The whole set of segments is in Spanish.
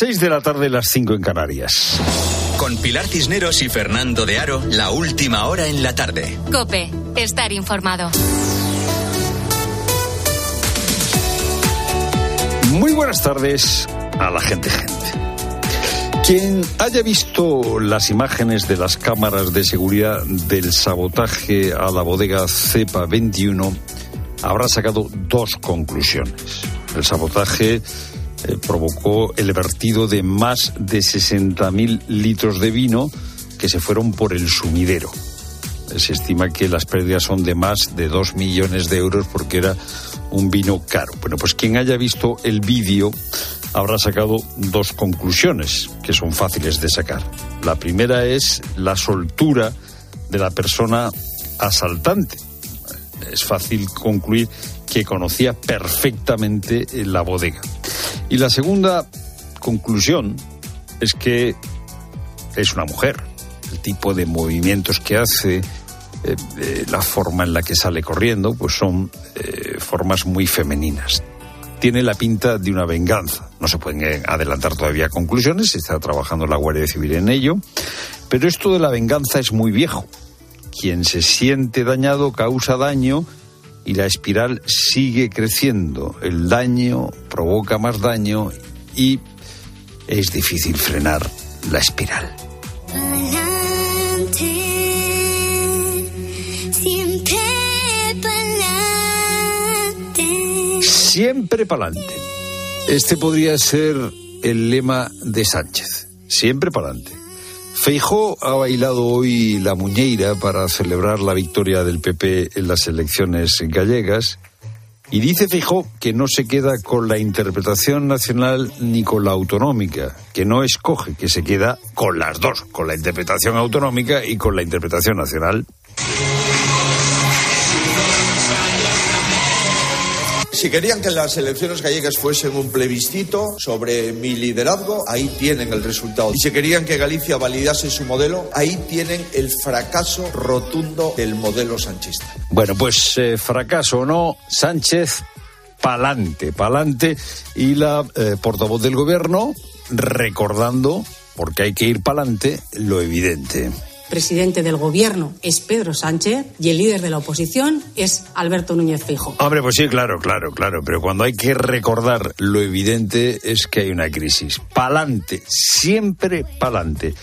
6 de la tarde, las 5 en Canarias. Con Pilar Cisneros y Fernando de Aro, la última hora en la tarde. Cope, estar informado. Muy buenas tardes a la gente gente. Quien haya visto las imágenes de las cámaras de seguridad del sabotaje a la bodega Cepa 21 habrá sacado dos conclusiones. El sabotaje eh, provocó el vertido de más de 60.000 litros de vino que se fueron por el sumidero. Se estima que las pérdidas son de más de 2 millones de euros porque era un vino caro. Bueno, pues quien haya visto el vídeo habrá sacado dos conclusiones que son fáciles de sacar. La primera es la soltura de la persona asaltante. Es fácil concluir que conocía perfectamente la bodega. Y la segunda conclusión es que es una mujer. El tipo de movimientos que hace, eh, eh, la forma en la que sale corriendo, pues son eh, formas muy femeninas tiene la pinta de una venganza. No se pueden adelantar todavía conclusiones, está trabajando la Guardia Civil en ello, pero esto de la venganza es muy viejo. Quien se siente dañado causa daño y la espiral sigue creciendo. El daño provoca más daño y es difícil frenar la espiral. Siempre pa'lante. Este podría ser el lema de Sánchez. Siempre pa'lante. Feijó ha bailado hoy la muñeira para celebrar la victoria del PP en las elecciones gallegas y dice Feijó que no se queda con la interpretación nacional ni con la autonómica, que no escoge, que se queda con las dos, con la interpretación autonómica y con la interpretación nacional. Si querían que las elecciones gallegas fuesen un plebiscito sobre mi liderazgo, ahí tienen el resultado. Y si querían que Galicia validase su modelo, ahí tienen el fracaso rotundo del modelo sanchista. Bueno, pues eh, fracaso o no, Sánchez pa'lante, pa'lante. Y la eh, portavoz del gobierno recordando, porque hay que ir pa'lante, lo evidente presidente del gobierno es Pedro Sánchez y el líder de la oposición es Alberto Núñez Fijo. Hombre, pues sí, claro, claro, claro, pero cuando hay que recordar lo evidente es que hay una crisis. Pa'lante, siempre pa'lante.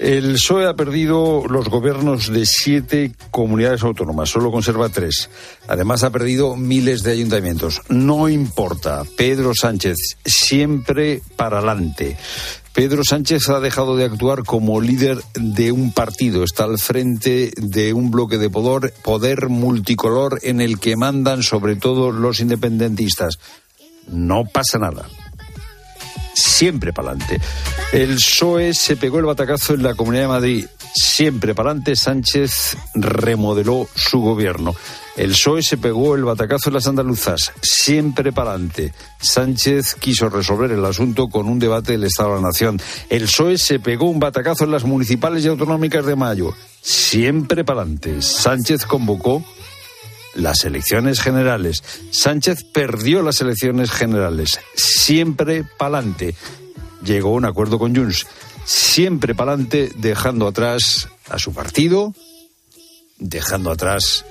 El PSOE ha perdido los gobiernos de siete comunidades autónomas, solo conserva tres. Además ha perdido miles de ayuntamientos. No importa, Pedro Sánchez, siempre para adelante. Pedro Sánchez ha dejado de actuar como líder de un partido, está al frente de un bloque de poder, poder multicolor en el que mandan sobre todo los independentistas. No pasa nada. Siempre para adelante. El PSOE se pegó el batacazo en la Comunidad de Madrid. Siempre para adelante. Sánchez remodeló su gobierno. El PSOE se pegó el batacazo en las andaluzas, siempre para adelante. Sánchez quiso resolver el asunto con un debate del Estado de la Nación. El PSOE se pegó un batacazo en las municipales y autonómicas de mayo, siempre para adelante. Sánchez convocó las elecciones generales. Sánchez perdió las elecciones generales, siempre para adelante. Llegó a un acuerdo con Junts, siempre para adelante, dejando atrás a su partido, dejando atrás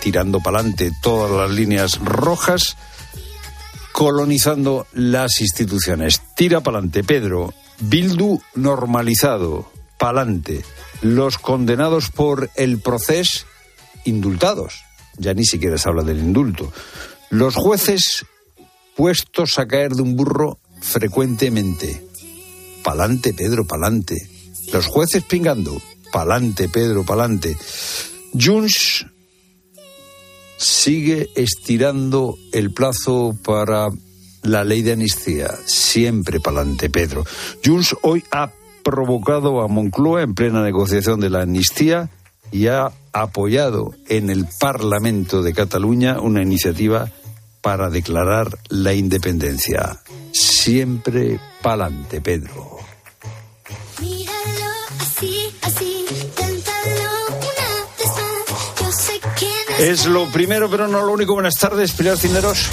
tirando para adelante todas las líneas rojas, colonizando las instituciones. Tira para adelante, Pedro. Bildu normalizado, pa'lante. Los condenados por el proceso, indultados. Ya ni siquiera se habla del indulto. Los jueces puestos a caer de un burro frecuentemente. Pa'lante, Pedro, pa'lante. Los jueces pingando. Pa'lante, Pedro, pa'lante. Junts sigue estirando el plazo para la ley de amnistía. Siempre para adelante, Pedro. Junts hoy ha provocado a Moncloa en plena negociación de la amnistía y ha apoyado en el Parlamento de Cataluña una iniciativa para declarar la independencia. Siempre pa'lante, Pedro. Es lo primero, pero no lo único. Buenas tardes, Pilar Cineros.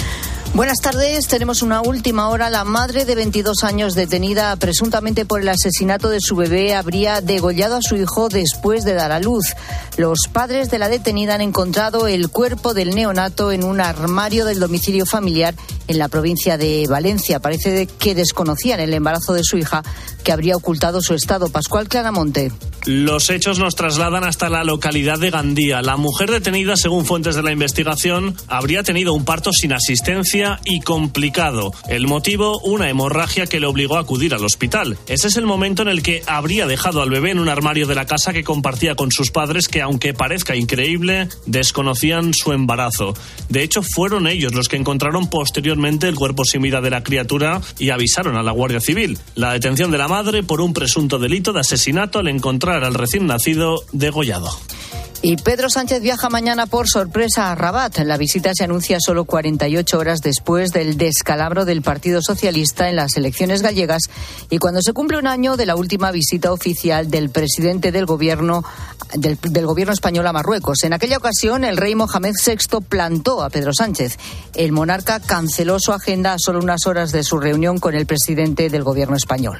Buenas tardes. Tenemos una última hora. La madre de 22 años detenida presuntamente por el asesinato de su bebé habría degollado a su hijo después de dar a luz. Los padres de la detenida han encontrado el cuerpo del neonato en un armario del domicilio familiar en la provincia de Valencia. Parece que desconocían el embarazo de su hija que habría ocultado su estado. Pascual Claramonte. Los hechos nos trasladan hasta la localidad de Gandía. La mujer detenida, según fuentes de la investigación, habría tenido un parto sin asistencia y complicado. El motivo, una hemorragia que le obligó a acudir al hospital. Ese es el momento en el que habría dejado al bebé en un armario de la casa que compartía con sus padres que, aunque parezca increíble, desconocían su embarazo. De hecho, fueron ellos los que encontraron posteriormente el cuerpo sin vida de la criatura y avisaron a la Guardia Civil. La detención de la madre por un presunto delito de asesinato al encontrar al recién nacido degollado. Y Pedro Sánchez viaja mañana por sorpresa a Rabat. La visita se anuncia solo 48 horas después del descalabro del Partido Socialista en las elecciones gallegas y cuando se cumple un año de la última visita oficial del presidente del gobierno del, gobierno español a Marruecos. En aquella ocasión, el rey Mohamed VI plantó a Pedro Sánchez. El monarca canceló su agenda a solo unas horas de su reunión con el presidente del gobierno español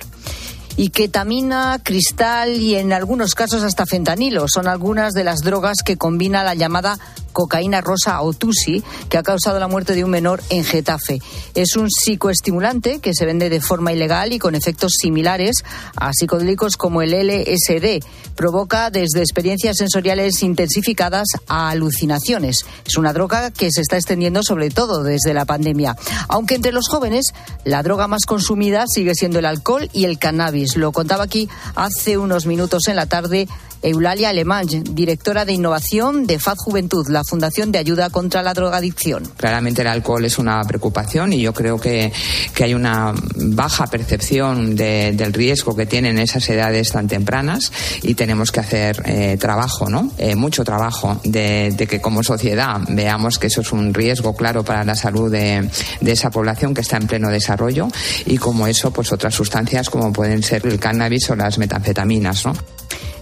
y ketamina, cristal y en algunos casos hasta fentanilo. Son algunas de las drogas que combina la llamada cocaína rosa o tusi, que ha causado la muerte de un menor en Getafe. Es un psicoestimulante que se vende de forma ilegal y con efectos similares a psicodélicos como el LSD. Provoca desde experiencias sensoriales intensificadas a alucinaciones. Es una droga que se está extendiendo sobre todo desde la pandemia. Aunque entre los jóvenes la droga más consumida sigue siendo el alcohol y el cannabis. Lo contaba aquí hace unos minutos en la tarde Eulalia Alemán, directora de innovación de FAD Juventud, la Fundación de Ayuda contra la Drogadicción. Claramente el alcohol es una preocupación y yo creo que, que hay una baja percepción de, del riesgo que tienen esas edades tan tempranas y tenemos que hacer eh, trabajo, ¿no? Eh, mucho trabajo de, que como sociedad veamos que eso es un riesgo claro para la salud de, de esa población que está en pleno desarrollo y como eso, pues otras sustancias como pueden ser el cannabis o las metanfetaminas, ¿no?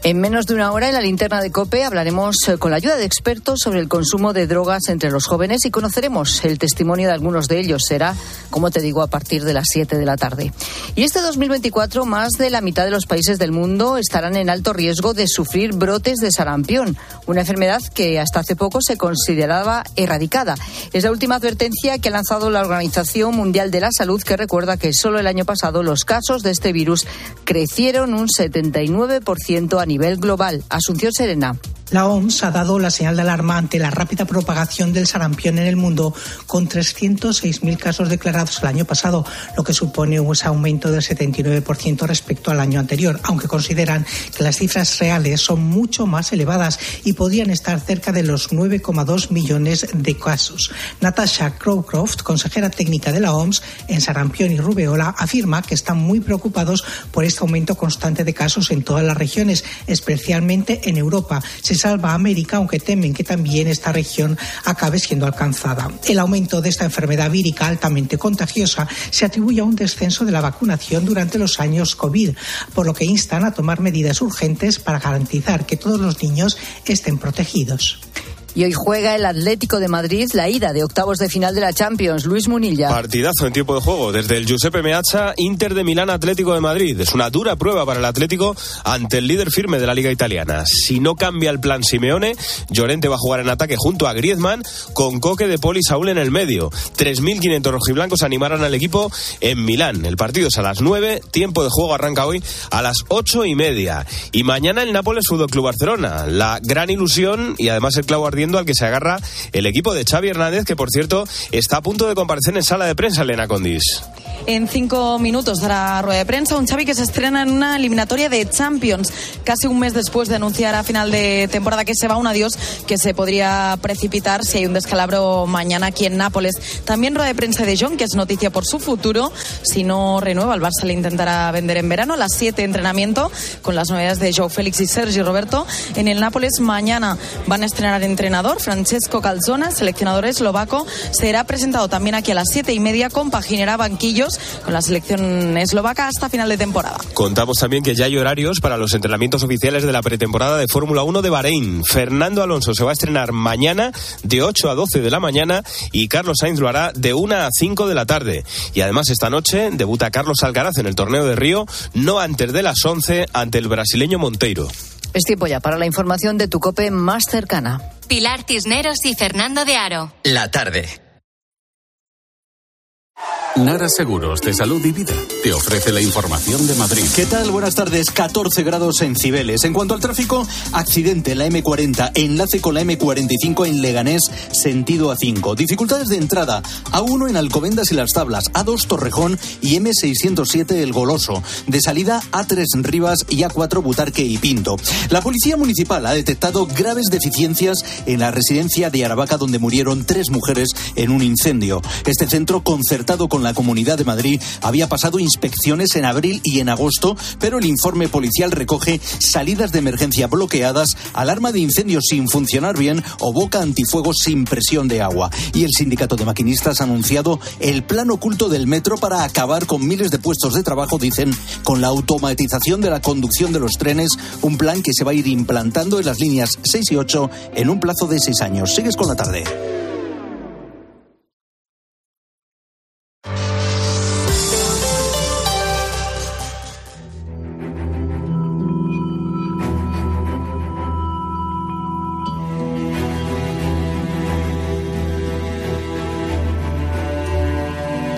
En menos de una hora en la linterna de COPE hablaremos eh, con la ayuda de expertos sobre el consumo de drogas entre los jóvenes y conoceremos el testimonio de algunos de ellos. Será, como te digo, a partir de las 7 de la tarde. Y este 2024, más de la mitad de los países del mundo estarán en alto riesgo de sufrir brotes de sarampión, una enfermedad que hasta hace poco se consideraba erradicada. Es la última advertencia que ha lanzado la Organización Mundial de la Salud, que recuerda que solo el año pasado los casos de este virus crecieron un 79% a nivel nivel global. Asunción Serena. La OMS ha dado la señal de alarma ante la rápida propagación del sarampión en el mundo, con 306.000 casos declarados el año pasado, lo que supone un aumento del 79% respecto al año anterior, aunque consideran que las cifras reales son mucho más elevadas y podrían estar cerca de los 9,2 millones de casos. Natasha Crowcroft, consejera técnica de la OMS en sarampión y rubeola, afirma que están muy preocupados por este aumento constante de casos en todas las regiones, especialmente en Europa. Salva a América, aunque temen que también esta región acabe siendo alcanzada. El aumento de esta enfermedad vírica altamente contagiosa se atribuye a un descenso de la vacunación durante los años COVID, por lo que instan a tomar medidas urgentes para garantizar que todos los niños estén protegidos. Y hoy juega el Atlético de Madrid la ida de octavos de final de la Champions. Luis Munilla. Partidazo en tiempo de juego. Desde el Giuseppe Meazza, Inter de Milán Atlético de Madrid. Es una dura prueba para el Atlético ante el líder firme de la Liga Italiana. Si no cambia el plan Simeone, Llorente va a jugar en ataque junto a Griezmann con Coque de Poli Saúl en el medio. 3.500 rojiblancos animarán al equipo en Milán. El partido es a las 9. Tiempo de juego arranca hoy a las 8 y media. Y mañana el Nápoles Fútbol Club Barcelona. La gran ilusión y además el clavo ardiente al que se agarra el equipo de Xavi Hernández, que por cierto está a punto de comparecer en sala de prensa, Elena Condis. En cinco minutos dará rueda de prensa un Xavi que se estrena en una eliminatoria de Champions, casi un mes después de anunciar a final de temporada que se va un adiós que se podría precipitar si hay un descalabro mañana aquí en Nápoles. También rueda de prensa de John, que es noticia por su futuro. Si no renueva, el Barça le intentará vender en verano. A las 7 entrenamiento con las novedades de Joe Félix y Sergi Roberto. En el Nápoles mañana van a estrenar entrenador Francesco Calzona, seleccionador eslovaco. Será presentado también aquí a las siete y media, compaginará banquillo estudios con la selección eslovaca hasta final de temporada. Contamos también que ya hay horarios para los entrenamientos oficiales de la pretemporada de Fórmula 1 de Bahrein. Fernando Alonso se va a estrenar mañana de 8 a 12 de la mañana y Carlos Sainz lo hará de 1 a 5 de la tarde. Y además esta noche debuta Carlos Alcaraz en el torneo de Río, no antes de las 11 ante el brasileño Monteiro. Es tiempo ya para la información de tu cope más cercana. Pilar Cisneros y Fernando de Aro. La tarde. Nara Seguros de Salud y Vida te ofrece la información de Madrid. ¿Qué tal? Buenas tardes. 14 grados en Cibeles. En cuanto al tráfico, accidente en la M40, enlace con la M45 en Leganés, sentido A5. Dificultades de entrada, A1 en Alcobendas y Las Tablas, A2 Torrejón y M607 El Goloso. De salida, A3 Rivas y A4 Butarque y Pinto. La Policía Municipal ha detectado graves deficiencias en la residencia de Aravaca donde murieron tres mujeres en un incendio. Este centro concertado con la Comunidad de Madrid había pasado inspecciones en abril y en agosto, pero el informe policial recoge salidas de emergencia bloqueadas, alarma de incendios sin funcionar bien o boca antifuego sin presión de agua. Y el sindicato de maquinistas ha anunciado el plan oculto del metro para acabar con miles de puestos de trabajo, dicen, con la automatización de la conducción de los trenes, un plan que se va a ir implantando en las líneas 6 y 8 en un plazo de seis años. Sigues con la tarde.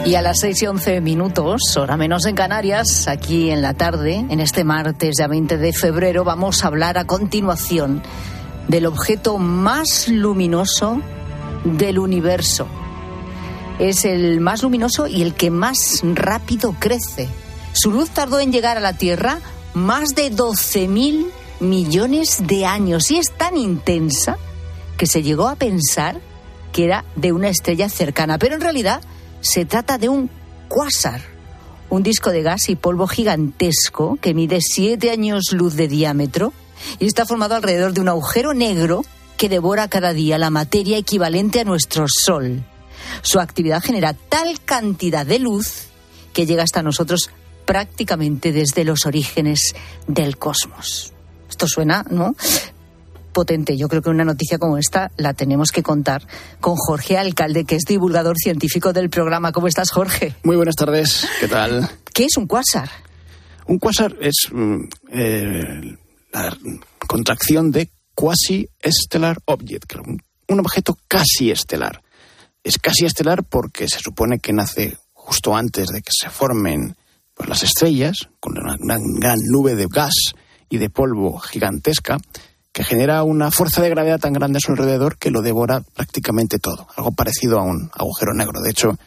Y a las 6 y 11 minutos, hora menos en Canarias, aquí en la tarde, en este martes ya 20 de febrero, vamos a hablar a continuación del objeto más luminoso del universo. Es el más luminoso y el que más rápido crece. Su luz tardó en llegar a la Tierra más de 12.000 millones de años y es tan intensa que se llegó a pensar que era de una estrella cercana, pero en realidad se trata de un cuásar, un disco de gas y polvo gigantesco que mide siete años luz de diámetro y está formado alrededor de un agujero negro que devora cada día la materia equivalente a nuestro Sol. Su actividad genera tal cantidad de luz que llega hasta nosotros prácticamente desde los orígenes del cosmos. Esto suena, ¿no? Potente. Yo creo que una noticia como esta la tenemos que contar con Jorge Alcalde, que es divulgador científico del programa. ¿Cómo estás, Jorge? Muy buenas tardes. ¿Qué tal? ¿Qué es un cuásar? Un cuásar es mm, eh, la contracción de quasi-estelar object, un objeto casi estelar. Es casi estelar porque se supone que nace justo antes de que se formen pues, las estrellas, con una gran, gran nube de gas y de polvo gigantesca, que genera una fuerza de gravedad tan grande a su alrededor que lo devora prácticamente todo, algo parecido a un agujero negro. De hecho,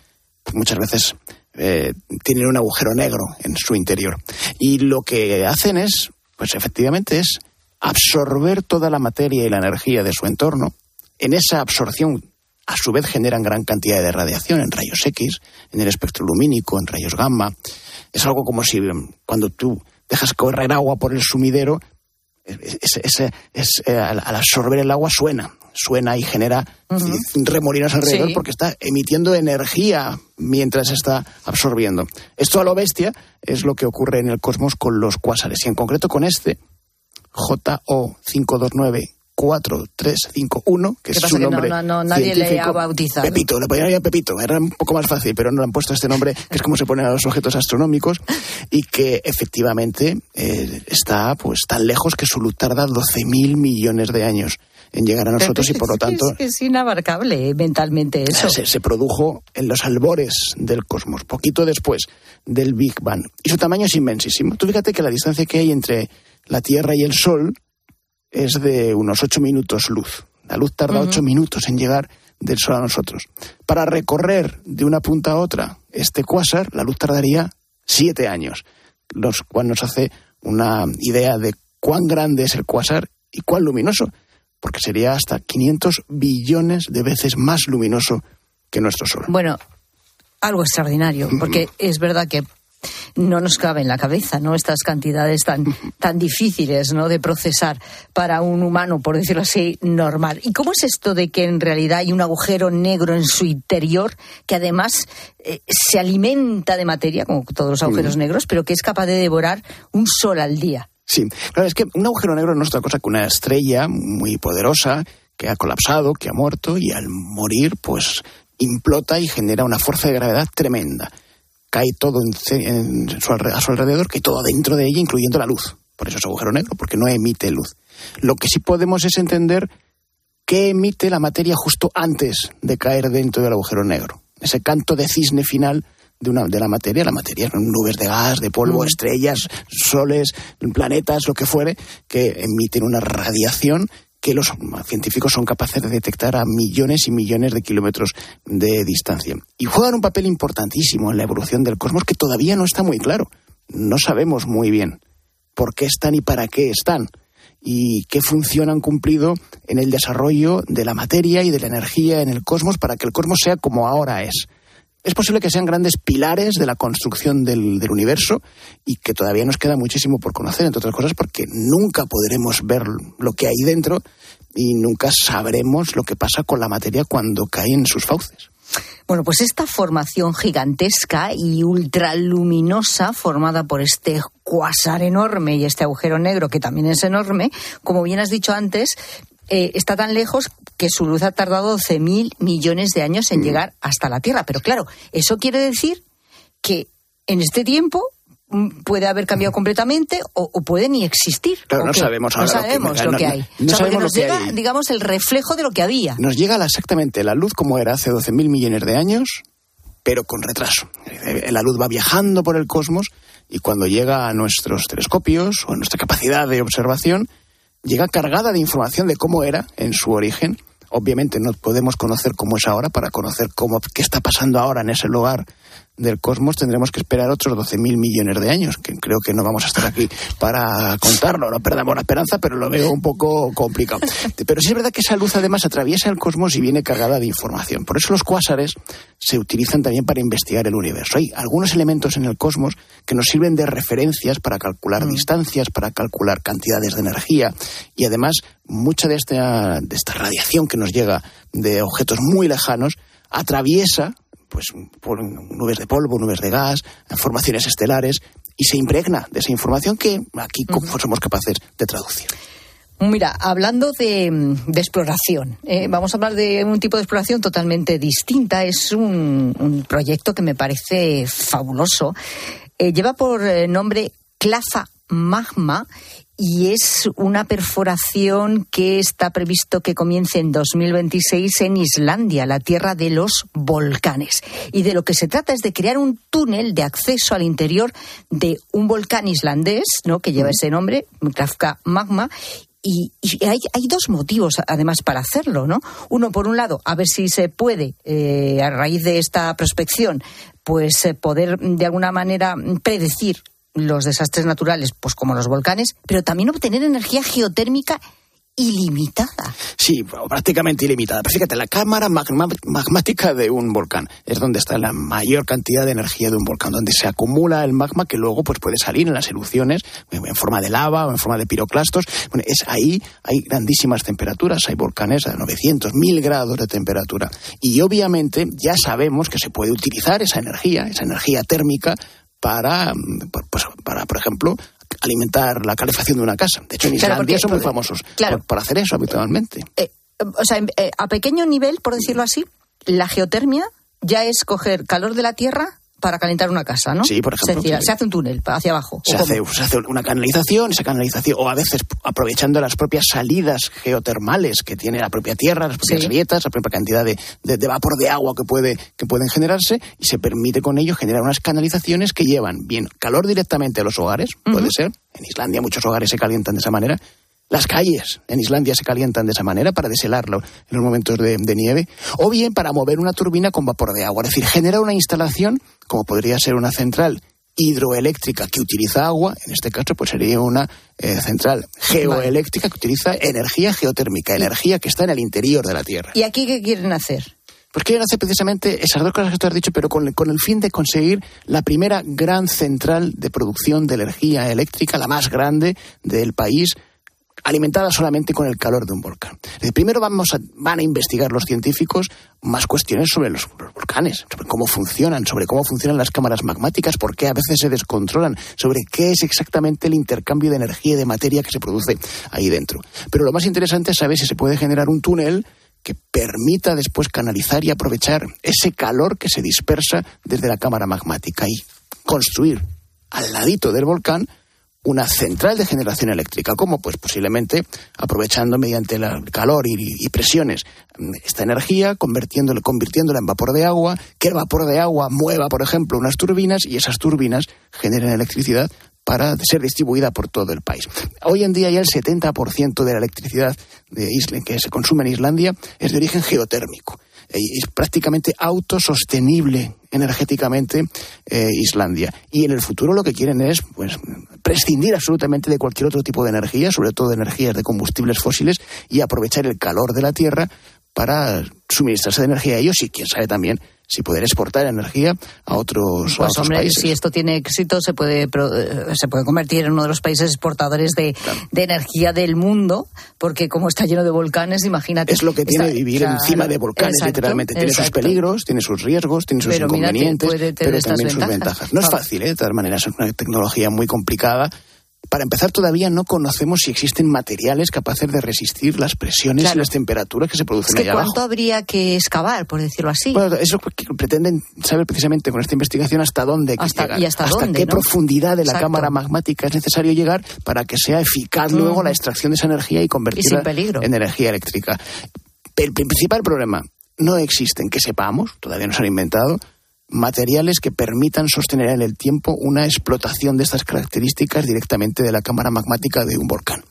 muchas veces eh, tienen un agujero negro en su interior. Y lo que hacen es, pues efectivamente, es absorber toda la materia y la energía de su entorno. En esa absorción, a su vez, generan gran cantidad de radiación en rayos X, en el espectro lumínico, en rayos gamma. Es algo como si cuando tú dejas correr agua por el sumidero, ese, eh, al, absorber el agua suena, suena y genera remolinos alrededor porque está emitiendo energía mientras está absorbiendo. Esto a lo bestia es lo que ocurre en el cosmos con los cuásares y en concreto con este JO 529 4351, que es su nombre. No, no, nadie le ha bautizado. Pepito, le podrían Pepito, era un poco más fácil, pero no le han puesto este nombre, que es como se ponen a los objetos astronómicos, y que efectivamente eh, está pues tan lejos que su luz tarda 12.000 millones de años en llegar a nosotros y por lo tanto... Es, es inabarcable mentalmente eso. Se, se, produjo en los albores del cosmos, poquito después del Big Bang. Y su tamaño es inmensísimo. Tú fíjate que la distancia que hay entre la Tierra y el Sol es de unos ocho minutos luz. La luz tarda ocho minutos en llegar del Sol a nosotros. Para recorrer de una punta a otra este cuásar, la luz tardaría siete años, lo cual nos hace una idea de cuán grande es el cuásar y cuán luminoso, porque sería hasta 500 billones de veces más luminoso que nuestro Sol. Bueno, algo extraordinario, porque es verdad que no nos cabe en la cabeza, ¿no? Estas cantidades tan, tan difíciles, ¿no? De procesar para un humano, por decirlo así, normal. ¿Y cómo es esto de que en realidad hay un agujero negro en su interior que además eh, se alimenta de materia, como todos los agujeros Mm. negros, pero que es capaz de devorar un sol al día? Sí, claro, es que un agujero negro no es otra cosa que una estrella muy poderosa que ha colapsado, que ha muerto y al morir, pues implota y genera una fuerza de gravedad tremenda. Cae todo en en su a su alrededor, cae todo dentro de ella, incluyendo la luz. Por eso es agujero negro, porque no emite luz. Lo que sí podemos es entender qué emite la materia justo antes de caer dentro del agujero negro. Ese canto de cisne final de, una, de la materia. La materia son nubes de gas, de polvo, estrellas, soles, planetas, lo que fuere, que emiten una radiación que los científicos son capaces de detectar a millones y millones de kilómetros de distancia. Y juegan un papel importantísimo en la evolución del cosmos que todavía no está muy claro. No sabemos muy bien por qué están y para qué están y qué función han cumplido en el desarrollo de la materia y de la energía en el cosmos para que el cosmos sea como ahora es. Es posible que sean grandes pilares de la construcción del, universo y que todavía nos queda muchísimo por conocer, entre otras cosas, porque nunca podremos ver lo que hay dentro y nunca sabremos lo que pasa con la materia cuando cae en sus fauces. Bueno, pues esta formación gigantesca y ultraluminosa formada por este cuasar enorme y este agujero negro que también es enorme, como bien has dicho antes, eh, está tan lejos que su luz ha tardado 12.000 millones de años en llegar hasta la Tierra. Pero claro, eso quiere decir que en este tiempo mm, puede haber cambiado completamente o, o puede ni existir. Claro, ¿O no qué? sabemos No ahora lo que- sabemos lo no- que no- hay. no o sea, porque sabemos lo nos que llega, hay. digamos, el reflejo de lo que había. Nos llega la- exactamente la luz como era hace 12.000 millones de años, pero con retraso. Eh, La luz va viajando por el cosmos y cuando llega a nuestros telescopios o a nuestra capacidad de observación, llega cargada de información de cómo era en su origen. Obviamente no podemos conocer cómo es ahora, para conocer cómo, qué está pasando ahora en ese lugar del cosmos tendremos que esperar otros 12.000 millones de años, que creo que no vamos a estar aquí para contarlo, no perdamos la esperanza, pero lo veo un poco complicado. Pero sí es verdad que esa luz además atraviesa el cosmos y viene cargada de información. Por eso los cuásares se utilizan también para investigar el universo. Hay algunos elementos en el cosmos que nos sirven de referencias para calcular distancias, para calcular cantidades de energía y además mucha de esta, de esta radiación que nos llega de objetos muy lejanos atraviesa pues por nubes de polvo, nubes de gas, formaciones estelares y se impregna de esa información que aquí somos capaces de traducir. Mira, hablando de, de exploración, eh, vamos a hablar de un tipo de exploración totalmente distinta. Es un, un proyecto que me parece fabuloso. Eh, lleva por eh, nombre Clafa Magma y es una perforación que está previsto que comience en 2026 en Islandia, la tierra de los volcanes. Y de lo que se trata es de crear un túnel de acceso al interior de un volcán islandés, ¿no? que lleva ese nombre, Klafka Magma, y, y hay, hay, dos motivos, además, para hacerlo, ¿no? Uno, por un lado, a ver si se puede, eh, a raíz de esta prospección, pues eh, poder de alguna manera predecir los desastres naturales, pues como los volcanes, pero también obtener energía geotérmica ilimitada. Sí, prácticamente ilimitada. Pero fíjate, la cámara magmática de un volcán es donde está la mayor cantidad de energía de un volcán, donde se acumula el magma que luego pues, puede salir en las erupciones en forma de lava o en forma de piroclastos. Bueno, es ahí hay grandísimas temperaturas, hay volcanes a 900, 1000 grados de temperatura. Y obviamente ya sabemos que se puede utilizar esa energía, esa energía térmica, para, pues, para por ejemplo, alimentar la calefacción de una casa. De hecho, en Islandia claro, porque, son muy famosos claro, por, por, hacer eso habitualmente. Eh, o sea, eh, a pequeño nivel, por decirlo así, la geotermia ya es coger calor de la tierra para calentar una casa, ¿no? Sí, por ejemplo. Se, se hace un túnel hacia abajo. Se hace, se hace, una canalización, esa canalización, o a veces aprovechando las propias salidas geotermales que tiene la propia tierra, las propias Sí. grietas, la propia cantidad de, de- de vapor de agua que, puede, que pueden generarse, y se permite con ello generar unas canalizaciones que llevan bien calor directamente a los hogares, puede ser. En Islandia muchos hogares se calientan de esa manera. Las calles en Islandia se calientan de esa manera para deshelarlo en los momentos de, de nieve, o bien para mover una turbina con vapor de agua. Es decir, genera una instalación, como podría ser una central hidroeléctrica que utiliza agua, en este caso pues sería una eh, central geoeléctrica que utiliza energía geotérmica, energía que está en el interior de la Tierra. ¿Y aquí qué quieren hacer? Pues quieren hacer precisamente esas dos cosas que tú has dicho, pero con, con, el fin de conseguir la primera gran central de producción de energía eléctrica, la más grande del país, alimentada solamente con el calor de un volcán. Primero vamos a, van a investigar los científicos más cuestiones sobre los, los, volcanes, sobre cómo funcionan, sobre cómo funcionan las cámaras magmáticas, por qué a veces se descontrolan, sobre qué es exactamente el intercambio de energía y de materia que se produce ahí dentro. Pero lo más interesante es saber si se puede generar un túnel que permita después canalizar y aprovechar ese calor que se dispersa desde la cámara magmática y construir al ladito del volcán una central de generación eléctrica. ¿Cómo? Pues posiblemente aprovechando mediante el calor y, presiones esta energía, convirtiéndola, convirtiéndola en vapor de agua, que el vapor de agua mueva, por ejemplo, unas turbinas y esas turbinas generen electricidad para ser distribuida por todo el país. Hoy en día ya el 70% de la electricidad de que se consume en Islandia es de origen geotérmico. Es prácticamente autosostenible energéticamente eh, Islandia. Y en el futuro lo que quieren es pues, prescindir absolutamente de cualquier otro tipo de energía, sobre todo de energías de combustibles fósiles, y aprovechar el calor de la Tierra para suministrarse de energía a ellos y quién sabe también si poder exportar energía a otros, pues, a otros hombre, países. si esto tiene éxito, se puede, se puede convertir en uno de los países exportadores de, claro. de, energía del mundo, porque como está lleno de volcanes, imagínate. Es lo que tiene está, vivir claro, encima de volcanes, exacto, literalmente. Tiene exacto. sus peligros, tiene sus riesgos, tiene sus pero inconvenientes, mira pero también sus ventajas. No es fácil, ¿eh? de todas maneras, es una tecnología muy complicada para empezar, todavía no conocemos si existen materiales capaces de resistir las presiones Claro. y las temperaturas que se producen Es que allá cuánto abajo. habría que excavar, por decirlo así. Bueno, eso es lo que pretenden saber precisamente con esta investigación hasta dónde hay que Hasta- llegar, y hasta dónde, qué ¿no? profundidad de la Exacto. cámara magmática es necesario llegar para que sea eficaz luego la extracción de esa energía y convertirla en energía eléctrica. El principal problema, no existen, que sepamos, todavía no se han inventado, materiales que permitan sostener en el tiempo una explotación de estas características directamente de la cámara magmática de un volcán.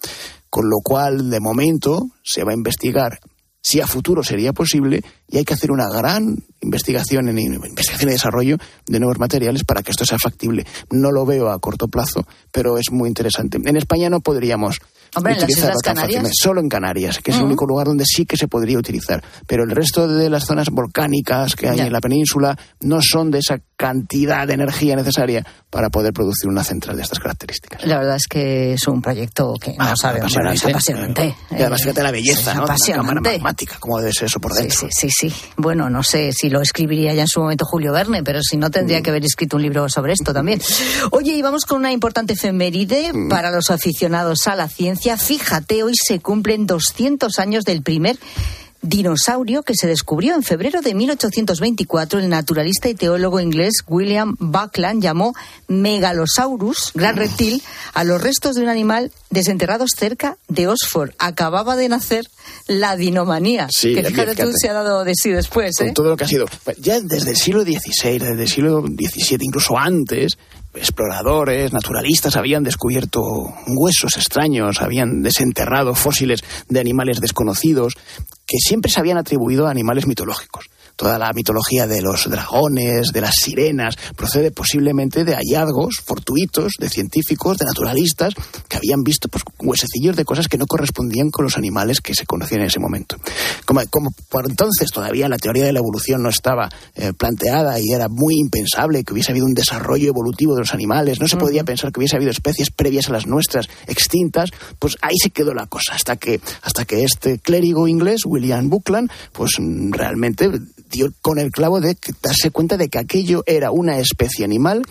Con lo cual, de momento, se va a investigar si a futuro sería posible y hay que hacer una gran investigación en investigación y desarrollo de nuevos materiales para que esto sea factible. No lo veo a corto plazo, pero es muy interesante. En España no podríamos Hombre, utilizarlo tan Canarias. fácilmente, solo en Canarias, que es el único lugar donde sí que se podría utilizar. Pero el resto de las zonas volcánicas que hay Ya. en la península no son de esa cantidad de energía necesaria para poder producir una central de estas características. La verdad es que es un proyecto que no sabemos, bueno, es apasionante. Y además, Eh, fíjate la belleza, es ¿no? Magmática, cómo debe ser eso por dentro. sí, sí, sí. Bueno, no sé si lo escribiría ya en su momento Julio Verne, pero si no Mm. tendría que haber escrito un libro sobre esto también. Oye, y vamos con una importante efeméride Mm. para los aficionados a la ciencia. Fíjate, hoy se cumplen 200 años del primer dinosaurio que se descubrió en febrero de 1824. El naturalista y teólogo inglés William Buckland llamó Megalosaurus, gran reptil, a los restos de un animal desenterrados cerca de Oxford. Acababa de nacer la dinomanía, Sí, que fíjate tú se ha dado de sí después. con ¿eh? todo lo que ha sido. Ya desde el siglo XVI, desde el siglo XVII, incluso antes, exploradores, naturalistas habían descubierto huesos extraños, habían desenterrado fósiles de animales desconocidos que siempre se habían atribuido a animales mitológicos. Toda la mitología de los dragones, de las sirenas, procede posiblemente de hallazgos fortuitos de científicos, de naturalistas, que habían visto pues, huesecillos de cosas que no correspondían con los animales que se conocían en ese momento. Como, como por entonces todavía la teoría de la evolución no estaba eh, planteada y era muy impensable que hubiese habido un desarrollo evolutivo de los animales, no se podía pensar que hubiese habido especies previas a las nuestras extintas, pues ahí se quedó la cosa, hasta que, hasta que este clérigo inglés, William Buckland, pues mm, realmente con el clavo de darse cuenta de que aquello era una especie animal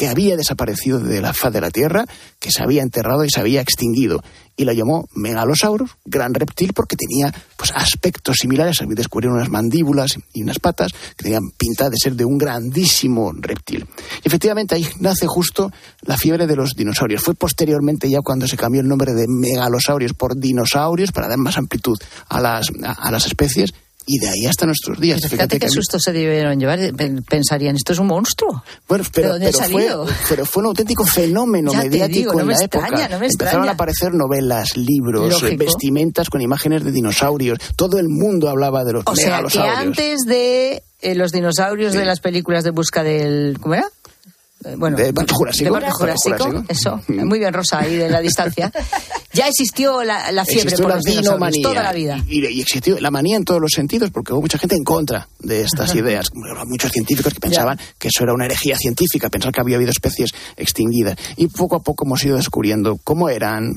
que había desaparecido de la faz de la Tierra, que se había enterrado y se había extinguido. Y lo llamó Megalosaurus, gran reptil, porque tenía pues, aspectos similares. Descubrieron unas mandíbulas y unas patas que tenían pinta de ser de un grandísimo reptil. Y efectivamente ahí nace justo la fiebre de los dinosaurios. Fue posteriormente ya cuando se cambió el nombre de megalosaurios por dinosaurios para dar más amplitud a las, a las especies. Y de ahí hasta nuestros días. Pero fíjate qué que- susto se debieron llevar. Pen- Pensarían, esto es un monstruo. Bueno, pero, ¿De dónde pero fue, pero fue un auténtico fenómeno Ya mediático digo, no en me la extraña, época. no me Empezaron a aparecer novelas, libros, Lógico. vestimentas con imágenes de dinosaurios. Todo el mundo hablaba de los O sea, que megalosaurios. antes de eh, los dinosaurios de las películas de busca del... ¿Cómo era? Eh, Bueno, De Parque Jurásico. de Parque Jurásico, Jurásico. eso. Muy bien, Rosa, ahí de la distancia. Ya existió la, la fiebre Existió por la dinomanía. toda la vida. Y, y existió la manía en todos los sentidos, porque hubo mucha gente en contra de estas ideas. Muchos científicos que pensaban que eso era una herejía científica, pensar que había habido especies extinguidas. Y poco a poco hemos ido descubriendo cómo eran,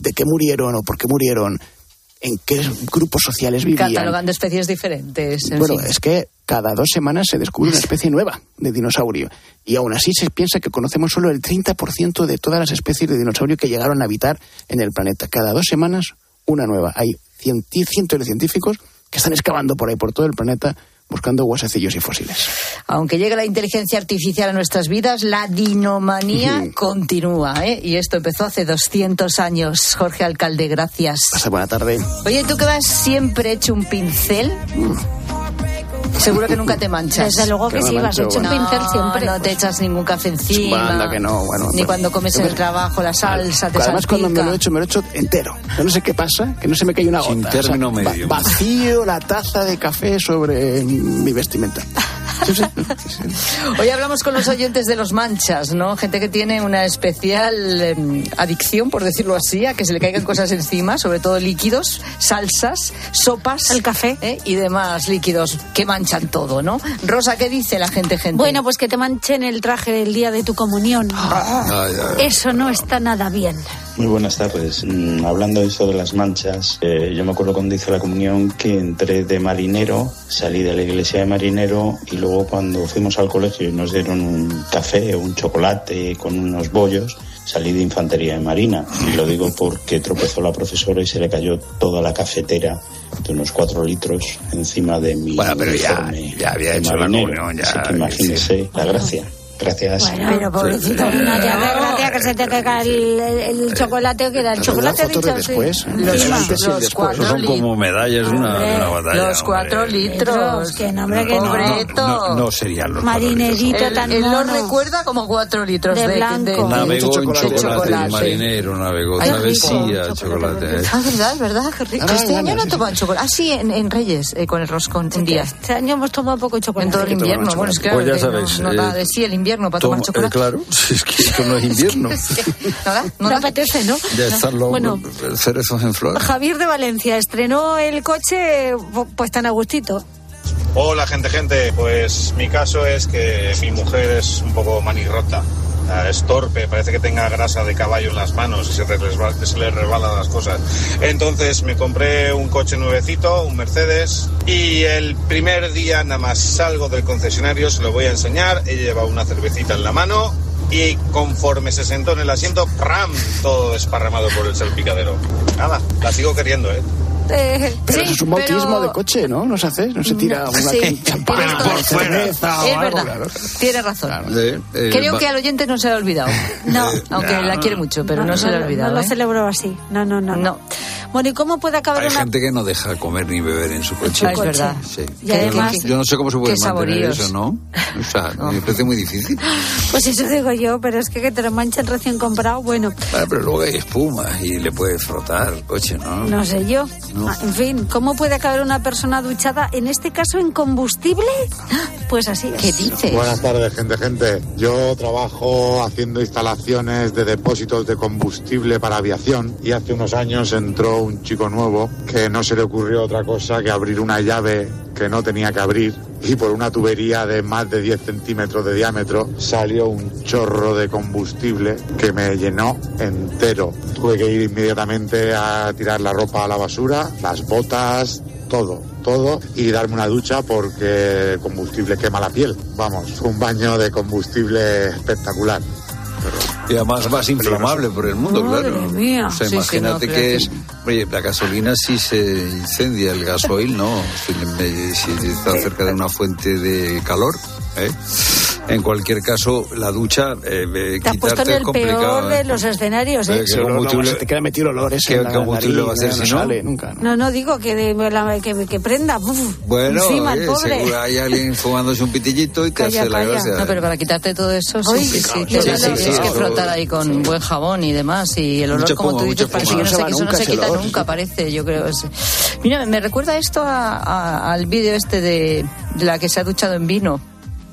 de qué murieron o por qué murieron, en qué grupos sociales vivían. Catalogando especies diferentes. en Bueno, fin. es que cada dos semanas se descubre una especie nueva de dinosaurio. Y aún así se piensa que conocemos solo el 30% de todas las especies de dinosaurio que llegaron a habitar en el planeta. Cada dos semanas, una nueva. Hay cientos de científicos que están excavando por ahí, por todo el planeta, buscando huesecillos y fósiles. Aunque llegue la inteligencia artificial a nuestras vidas, la dinomanía continúa, ¿eh? Y esto empezó hace 200 años. Jorge Alcalde, gracias. Pasa buena tarde. Oye, ¿tú que vas siempre hecho un pincel? Seguro que nunca te manchas. Desde luego que Que sí, vas hecho un bueno. pincel siempre. No te echas ningún café encima. Anda que no, bueno. Ni pues- cuando comes en el trabajo la salsa te Además, cuando me salpica. lo he hecho, me lo he hecho entero. Yo no sé qué pasa, que no se me cae una gota. Sin término va- medio. vacío la taza de café sobre mi vestimenta. Sí, sí. Hoy hablamos con los oyentes de los manchas, ¿no? Gente que tiene una especial eh, adicción, por decirlo así, a que se le caigan cosas encima, sobre todo líquidos, salsas, sopas. El café. ¿eh? Y demás líquidos que manchan todo, ¿no? Rosa, ¿qué dice la gente, gente? Bueno, pues que te manchen el traje del día de tu comunión. Ay. Eso no está nada bien. Muy buenas tardes. Mm, hablando de eso de las manchas, eh, yo me acuerdo cuando hice la comunión que entré de marinero, salí de la iglesia de marinero y luego cuando fuimos al colegio y nos dieron un café o un chocolate con unos bollos, salí de infantería de marina. Y lo digo porque tropezó la profesora y se le cayó toda la cafetera de unos cuatro litros encima de mi Bueno, pero ya- uniforme ya había de hecho la ya, Así que imagínese la gracia. Gracias. Pero pobrecito, no te hace gracia que se te caiga el, el- chocolate o que era el chocolate de dicho así. después. Los. Antes y los después. cuatro Son como litros. medallas de una, de una batalla. Los cuatro hombre. litros. Que no, hombre, que no. No, no serían los litros. Marinerito Él, tan él lo recuerda como cuatro litros De de, blanco. Navegó en chocolate. chocolate, marinero, navegó, Ay, travesía, chocolate. ¿eh? Ah, verdad, verdad, qué rico. Este bueno, año no toman chocolate. Ah, sí, en, en Reyes, eh, con el roscón, un día. Este año hemos tomado poco chocolate. En todo el invierno. Bueno, es que Pues ya claro, que sabéis, no, da eh, de sí el invierno para Toma- tomar chocolate. eh, claro, si es que esto no es invierno. Es que no da, no No da. apetece, ¿no? Ya están los Bueno. cerezos en flor. Javier de Valencia estrenó el coche pues tan a gustito. Hola gente, gente. Pues mi caso es que mi mujer es un poco manirrota. Ah, Es torpe, parece que tenga grasa de caballo en las manos y se, le resbalan las cosas. Entonces me compré un coche nuevecito, un Mercedes, y el primer día nada más salgo del concesionario, se lo voy a enseñar, ella lleva una cervecita en la mano y conforme se sentó en el asiento, ¡pram! Todo desparramado por el salpicadero. Nada, la sigo queriendo, ¿eh? Eh, Pero Sí, eso es un bautismo pero- de coche, ¿no? ¿No se hace? ¿No se tira No, una sí, por cerveza o Es algo? verdad, Claro. tiene razón. Eh, eh, Creo va- que al oyente no se le ha olvidado. No. Aunque la quiere mucho, pero no, se le ha olvidado. No lo ¿eh? celebró así. No, no, no. No. Bueno, ¿y cómo puede acabar Hay una... gente que no deja comer ni beber en su coche. Ah, es verdad. Sí. Y Yo no- además- yo no sé cómo se puede mantener saboríos. eso, ¿no? O sea, me parece muy difícil. Pues eso digo yo, pero es que que te lo manchen recién comprado, bueno, Vale, pero luego hay espuma y le puedes frotar el coche, ¿no? no sé yo. No. Ah, En fin, ¿cómo puede acabar una persona duchada, en este caso en combustible? Pues así es. ¿Qué dices? Buenas tardes, gente, gente. Yo trabajo haciendo instalaciones de depósitos de combustible para aviación y hace unos años entró un chico nuevo que no se le ocurrió otra cosa que abrir una llave que no tenía que abrir y por una tubería de más de 10 centímetros de diámetro salió un chorro de combustible que me llenó entero. Tuve que ir inmediatamente a tirar la ropa a la basura, las botas, todo, todo y darme una ducha porque el combustible quema la piel. Vamos, fue un baño de combustible espectacular. Y además más inflamable por el mundo, Madre claro. mía. O sea, Sí, sí, imagínate no, que es. Oye, la gasolina si se incendia, el gasoil no. Si está cerca de una fuente de calor. ¿eh? En cualquier caso, la ducha, eh, eh, Te has puesto en el complicado. peor de ¿eh? los escenarios, ¿eh? Eh, ¿Qué olor, no, te queda metido olores ¿Qué en la combustible nariz, va a hacer no si no? sale nunca. ¿no? No, no, digo que, de- la- que, que prenda. uf, Bueno, encima el eh, pobre. seguro hay alguien fumándose un pitillito y te Calla, hace la gracia. No, pero para quitarte todo eso, sí, sí, sí. sí, Tienes, que frotar ahí con buen jabón y demás. Y el olor, como tú dices, parece que no, se, eso no quita nunca, parece, yo creo. Mira, me recuerda esto a- a- al vídeo este de la que se ha duchado en vino.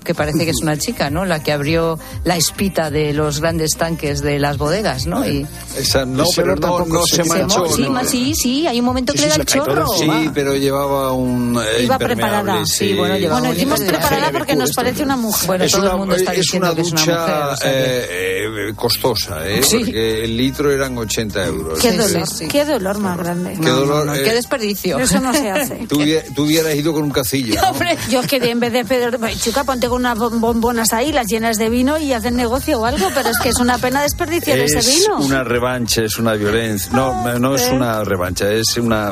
Que parece que es una chica, ¿no? La que abrió la espita de los grandes tanques de las bodegas, ¿no? Y Esa no, pero no, tampoco no se- se se manchó. sí, no. sí, sí, hay un momento que Sí, le da el se chorro. Sí, pero llevaba un eh, Iba preparada. Sí, Sí, bueno, llevaba Bueno, decimos preparada porque nos parece una mujer. Bueno, es todo una, el mundo está es diciendo una que es una mujer. o sea que- eh, eh, costosa, ¿eh? Sí. Porque el litro eran 80 euros. Qué dolor, sí, qué dolor más grande. Qué dolor. No, eh, qué desperdicio. Eso no se hace. tú, hubie- tú hubieras ido con un cacillo. ¿no? Hombre, Yo es que en vez de pedir, chica, ponte con unas bom- bombonas ahí, las llenas de vino y hacen negocio o algo, pero es que es una pena desperdiciar ese Es vino. una revancha, es una violencia. No, no es una revancha, es una,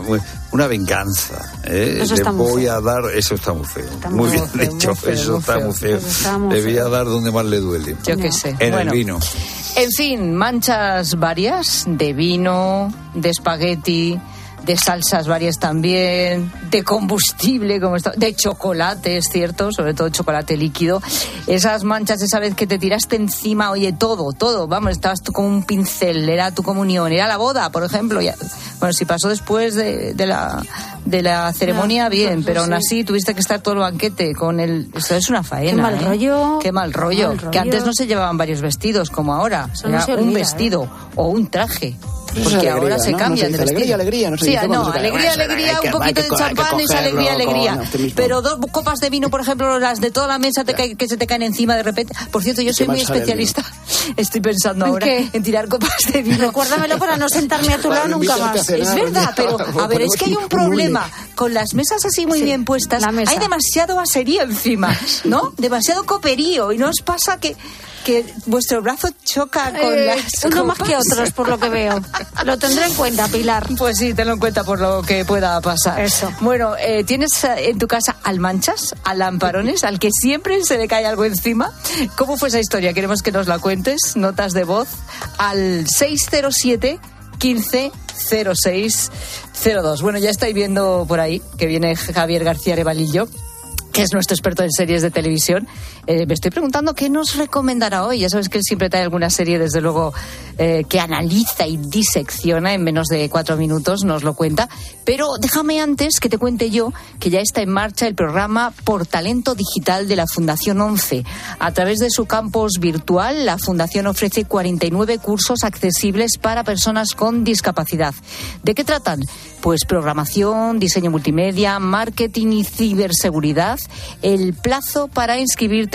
una venganza. ¿eh? Eso Le está muy voy feo. a dar, eso está muy feo. Está muy muy bien feo, dicho, muy feo, eso muy está muy feo. Eso está muy Le voy feo. a dar donde más le duele. yo qué sé. En bueno, el vino. En fin, manchas varias de vino, de espagueti, de salsas varias también, de combustible, como de chocolate, es cierto, sobre todo chocolate líquido. Esas manchas esa vez que te tiraste encima, oye, todo, todo, vamos, estabas tú con un pincel, era tu comunión, era la boda, por ejemplo. ya- bueno, si pasó después de, de la, de la ceremonia, No, bien, pero aún sí. así tuviste que estar todo el banquete con el... Esto es una faena. Qué mal ¿eh? rollo. Qué mal rollo. Mal rollo. Que antes no se llevaban varios vestidos como ahora. No Era un olvida, ¿eh? vestido o un traje. Porque alegría, ahora se ¿no? cambian No se de alegría, alegría, no se sí, dice no, alegría, Bueno, alegría, un poquito de champán es alegría, alegría. Pero dos copas de vino, por ejemplo, las de toda la mesa te cae- que se te caen encima de repente. Por cierto, yo soy muy especialista. Estoy pensando ¿En ahora qué? en tirar copas de vino. Recuérdamelo para no sentarme a tu lado nunca más. Es verdad, pero a ver, es que hay un problema. Con las mesas así muy Sí, bien puestas, hay demasiado aserío encima, ¿no? Demasiado coperío. ¿Y no os pasa que, que vuestro brazo choca con Eh, las uno más que otros, por lo que veo. Lo tendré en cuenta, Pilar. Pues sí, tenlo en cuenta por lo que pueda pasar. Eso. Bueno, eh, ¿tienes eh, en tu casa almanchas, alamparones, al que siempre se le cae algo encima? ¿Cómo fue esa historia? Queremos que nos la cuentes, notas de voz, al 607 15 06 02. Bueno, ya estáis viendo por ahí que viene Javier García Arevalillo que es nuestro experto en series de televisión. Eh, me estoy preguntando qué nos recomendará hoy. Ya sabes que él siempre trae alguna serie, desde luego, eh, que analiza y disecciona en menos de cuatro minutos, nos lo cuenta. Pero déjame antes que te cuente yo que ya está en marcha el programa Por Talento Digital de la Fundación 11. A través de su campus virtual, la Fundación ofrece 49 cursos accesibles para personas con discapacidad. ¿De qué tratan? Pues programación, diseño multimedia, marketing y ciberseguridad. El plazo para inscribirte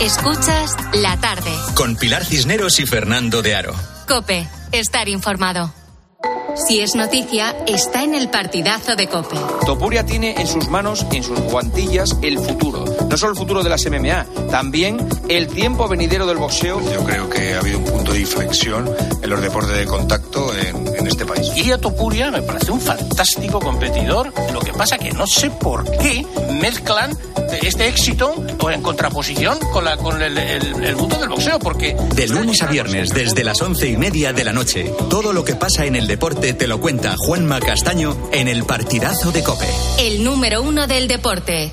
Escuchas la tarde. Con Pilar Cisneros y Fernando de Aro. Cope, estar informado. Si es noticia, está en el partidazo de Cope. Topuria tiene en sus manos, en sus guantillas, el futuro. No solo el futuro de las MMA, también el tiempo venidero del boxeo. Yo creo que ha habido un punto de inflexión en los deportes de contacto en, en este país. Iria Topuria me parece un fantástico competidor. Lo que pasa que no sé por qué mezclan este éxito o en contraposición con, la, con el, el, el mundo del boxeo, porque... De lunes a viernes, desde las once y media de la noche, todo lo que pasa en el deporte te lo cuenta Juanma Castaño en el partidazo de Cope. El número uno del deporte.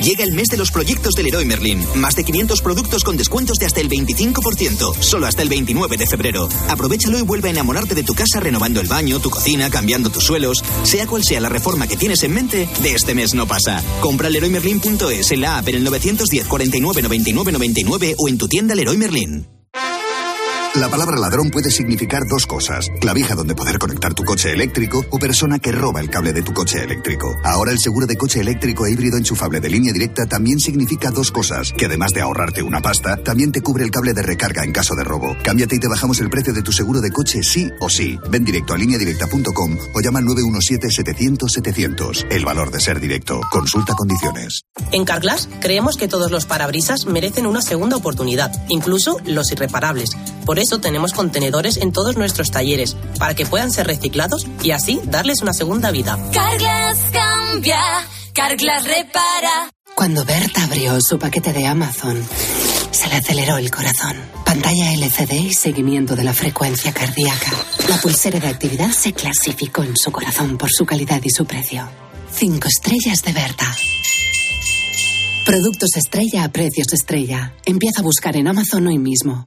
Llega el mes de los proyectos del Leroy Merlin. Más de 500 productos con descuentos de hasta el 25%. Solo hasta el 29 de febrero. Aprovechalo y vuelve a enamorarte de tu casa renovando el baño, tu cocina, cambiando tus suelos. Sea cual sea la reforma que tienes en mente, de este mes no pasa. Compra leroymerlin.es en la app en el 910 49 99 99 o en tu tienda Leroy Merlin. La palabra ladrón puede significar dos cosas. Clavija donde poder conectar tu coche eléctrico o persona que roba el cable de tu coche eléctrico. Ahora el seguro de coche eléctrico e híbrido enchufable de línea directa también significa dos cosas. Que además de ahorrarte una pasta, también te cubre el cable de recarga en caso de robo. Cámbiate y te bajamos el precio de tu seguro de coche sí o sí. Ven directo a lineadirecta.com o llama al 917-700-700. El valor de ser directo. Consulta condiciones. En Carglass creemos que todos los parabrisas merecen una segunda oportunidad, incluso los irreparables. Por eso tenemos contenedores en todos nuestros talleres, para que puedan ser reciclados y así darles una segunda vida. Carglass cambia, Carglass repara. Cuando Berta abrió su paquete de Amazon, se le aceleró el corazón. Pantalla LCD y seguimiento de la frecuencia cardíaca. La pulsera de actividad se clasificó en su corazón por su calidad y su precio. Cinco estrellas de Berta. Productos estrella a precios estrella. Empieza a buscar en Amazon hoy mismo.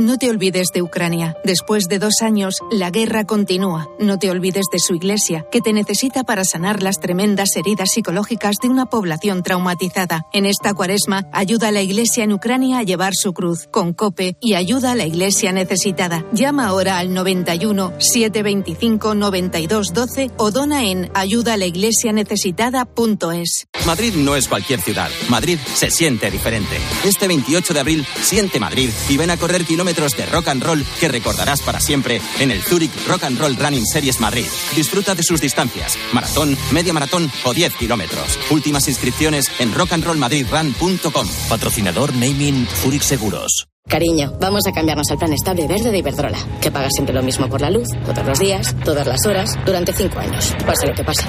No te olvides de Ucrania. Después de dos años, la guerra continúa. No te olvides de su iglesia, que te necesita para sanar las tremendas heridas psicológicas de una población traumatizada. En esta cuaresma, ayuda a la iglesia en Ucrania a llevar su cruz con COPE y ayuda a la iglesia necesitada. Llama ahora al 91 725 92 12 o dona en ayudalaiglesianecesitada.es. Madrid no es cualquier ciudad. Madrid se siente diferente. Este 28 de abril, siente Madrid y ven a correr kilómetros de rock and roll que recordarás para siempre en el Zurich Rock and Roll Running Series Madrid. Disfruta de sus distancias, maratón, media maratón o 10 kilómetros. Últimas inscripciones en rockandrollmadridrun.com. Patrocinador Naming Zurich Seguros. Cariño, vamos a cambiarnos al plan estable verde de Iberdrola, que paga siempre lo mismo por la luz, todos los días, todas las horas, durante cinco años, pase lo que pase.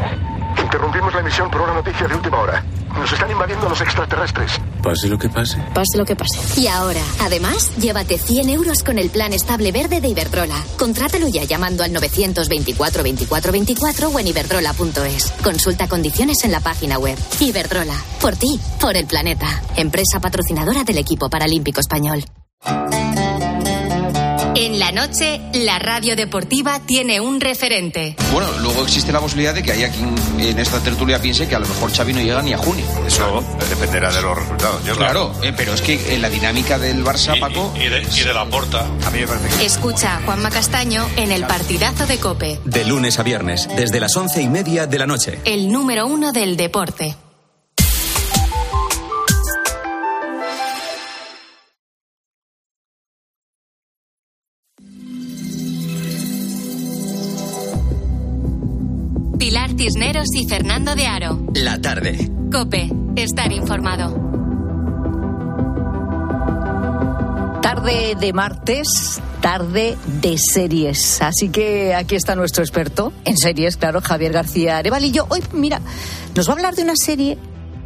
Interrumpimos la emisión por una noticia de última hora. Nos están invadiendo los extraterrestres. Pase lo que pase. Pase lo que pase. Y ahora, además, llévate 100 euros con el plan estable verde de Iberdrola. Contrátalo ya llamando al 924 24 24 o en iberdrola.es. Consulta condiciones en la página web. Iberdrola. Por ti, por el planeta. Empresa patrocinadora del equipo paralímpico español. En la noche, la radio deportiva tiene un referente. Bueno, luego existe la posibilidad de que haya quien en esta tertulia piense que a lo mejor Xavi no llega ni a junio. Eso dependerá de los resultados. Yo Claro, eh, pero es que en la dinámica del Barça, Paco... Y de, y de la porta. A mí me parece que... Escucha a Juanma Castaño en el partidazo de Cope, De lunes a viernes, desde las once y media de la noche. el número uno del deporte. Cisneros y Fernando de Aro. La tarde. Cope, estar informado. Tarde de martes, tarde de series. Así que aquí está nuestro experto en series, claro, Javier García Arevalillo. Hoy, mira, nos va a hablar de una serie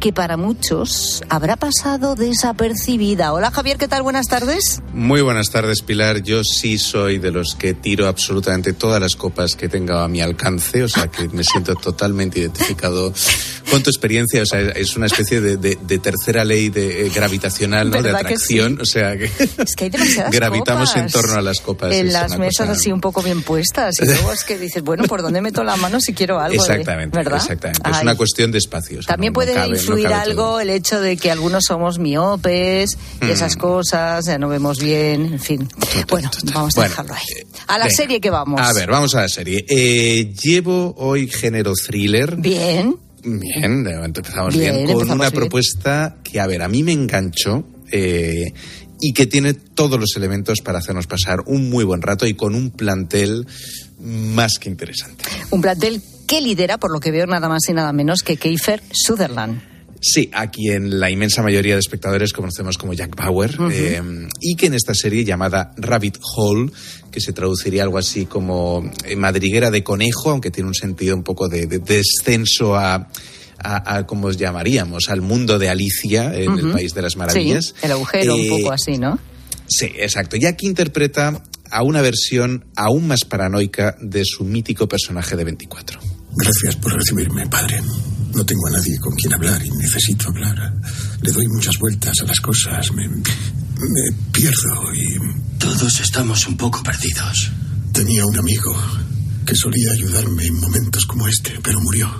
que para muchos habrá pasado desapercibida. Hola Javier, ¿qué tal? Buenas tardes. Muy buenas tardes, Pilar. Yo sí soy de los que tiro absolutamente todas las copas que tenga a mi alcance, o sea que me siento totalmente identificado con tu experiencia. O sea, es una especie de, de- de tercera ley de, eh, gravitacional, ¿no? De ¿Verdad que atracción. O sea que Es que hay demasiadas gravitamos copas en torno a las copas. En las mesas cosa- así un poco bien puestas. Y luego es que dices, bueno, ¿por dónde meto la mano si quiero algo? de- Exactamente, ¿Verdad? exactamente. Es una cuestión de espacios. También no- puede no influir algo el hecho de que algunos somos miopes y Mm. esas cosas, ya no vemos bien, en fin. Bueno, vamos a dejarlo ahí. A la serie que vamos. A ver, vamos a la serie. Eh, llevo hoy género thriller. Bien. Bien, de momento empezamos Bien, con una propuesta que, a ver, a mí me enganchó eh, y que tiene todos los elementos para hacernos pasar un muy buen rato y con un plantel más que interesante. Un plantel que lidera, por lo que veo, nada más y nada menos que Kiefer Sutherland. Sí, a quien la inmensa mayoría de espectadores conocemos como Jack Bauer, eh, y que en esta serie llamada Rabbit Hole, que se traduciría algo así como eh, madriguera de conejo, aunque tiene un sentido un poco de, de descenso a, a, a, como os llamaríamos, al mundo de Alicia en el. País de las Maravillas. Sí, el agujero, Eh, un poco así, ¿no? Sí, exacto. Y aquí interpreta a una versión aún más paranoica de su mítico personaje de 24. Gracias por recibirme, padre. No tengo a nadie con quien hablar y necesito hablar. Le doy muchas vueltas a las cosas. Me, me pierdo y... Todos estamos un poco perdidos. Tenía un amigo que solía ayudarme en momentos como este, pero murió.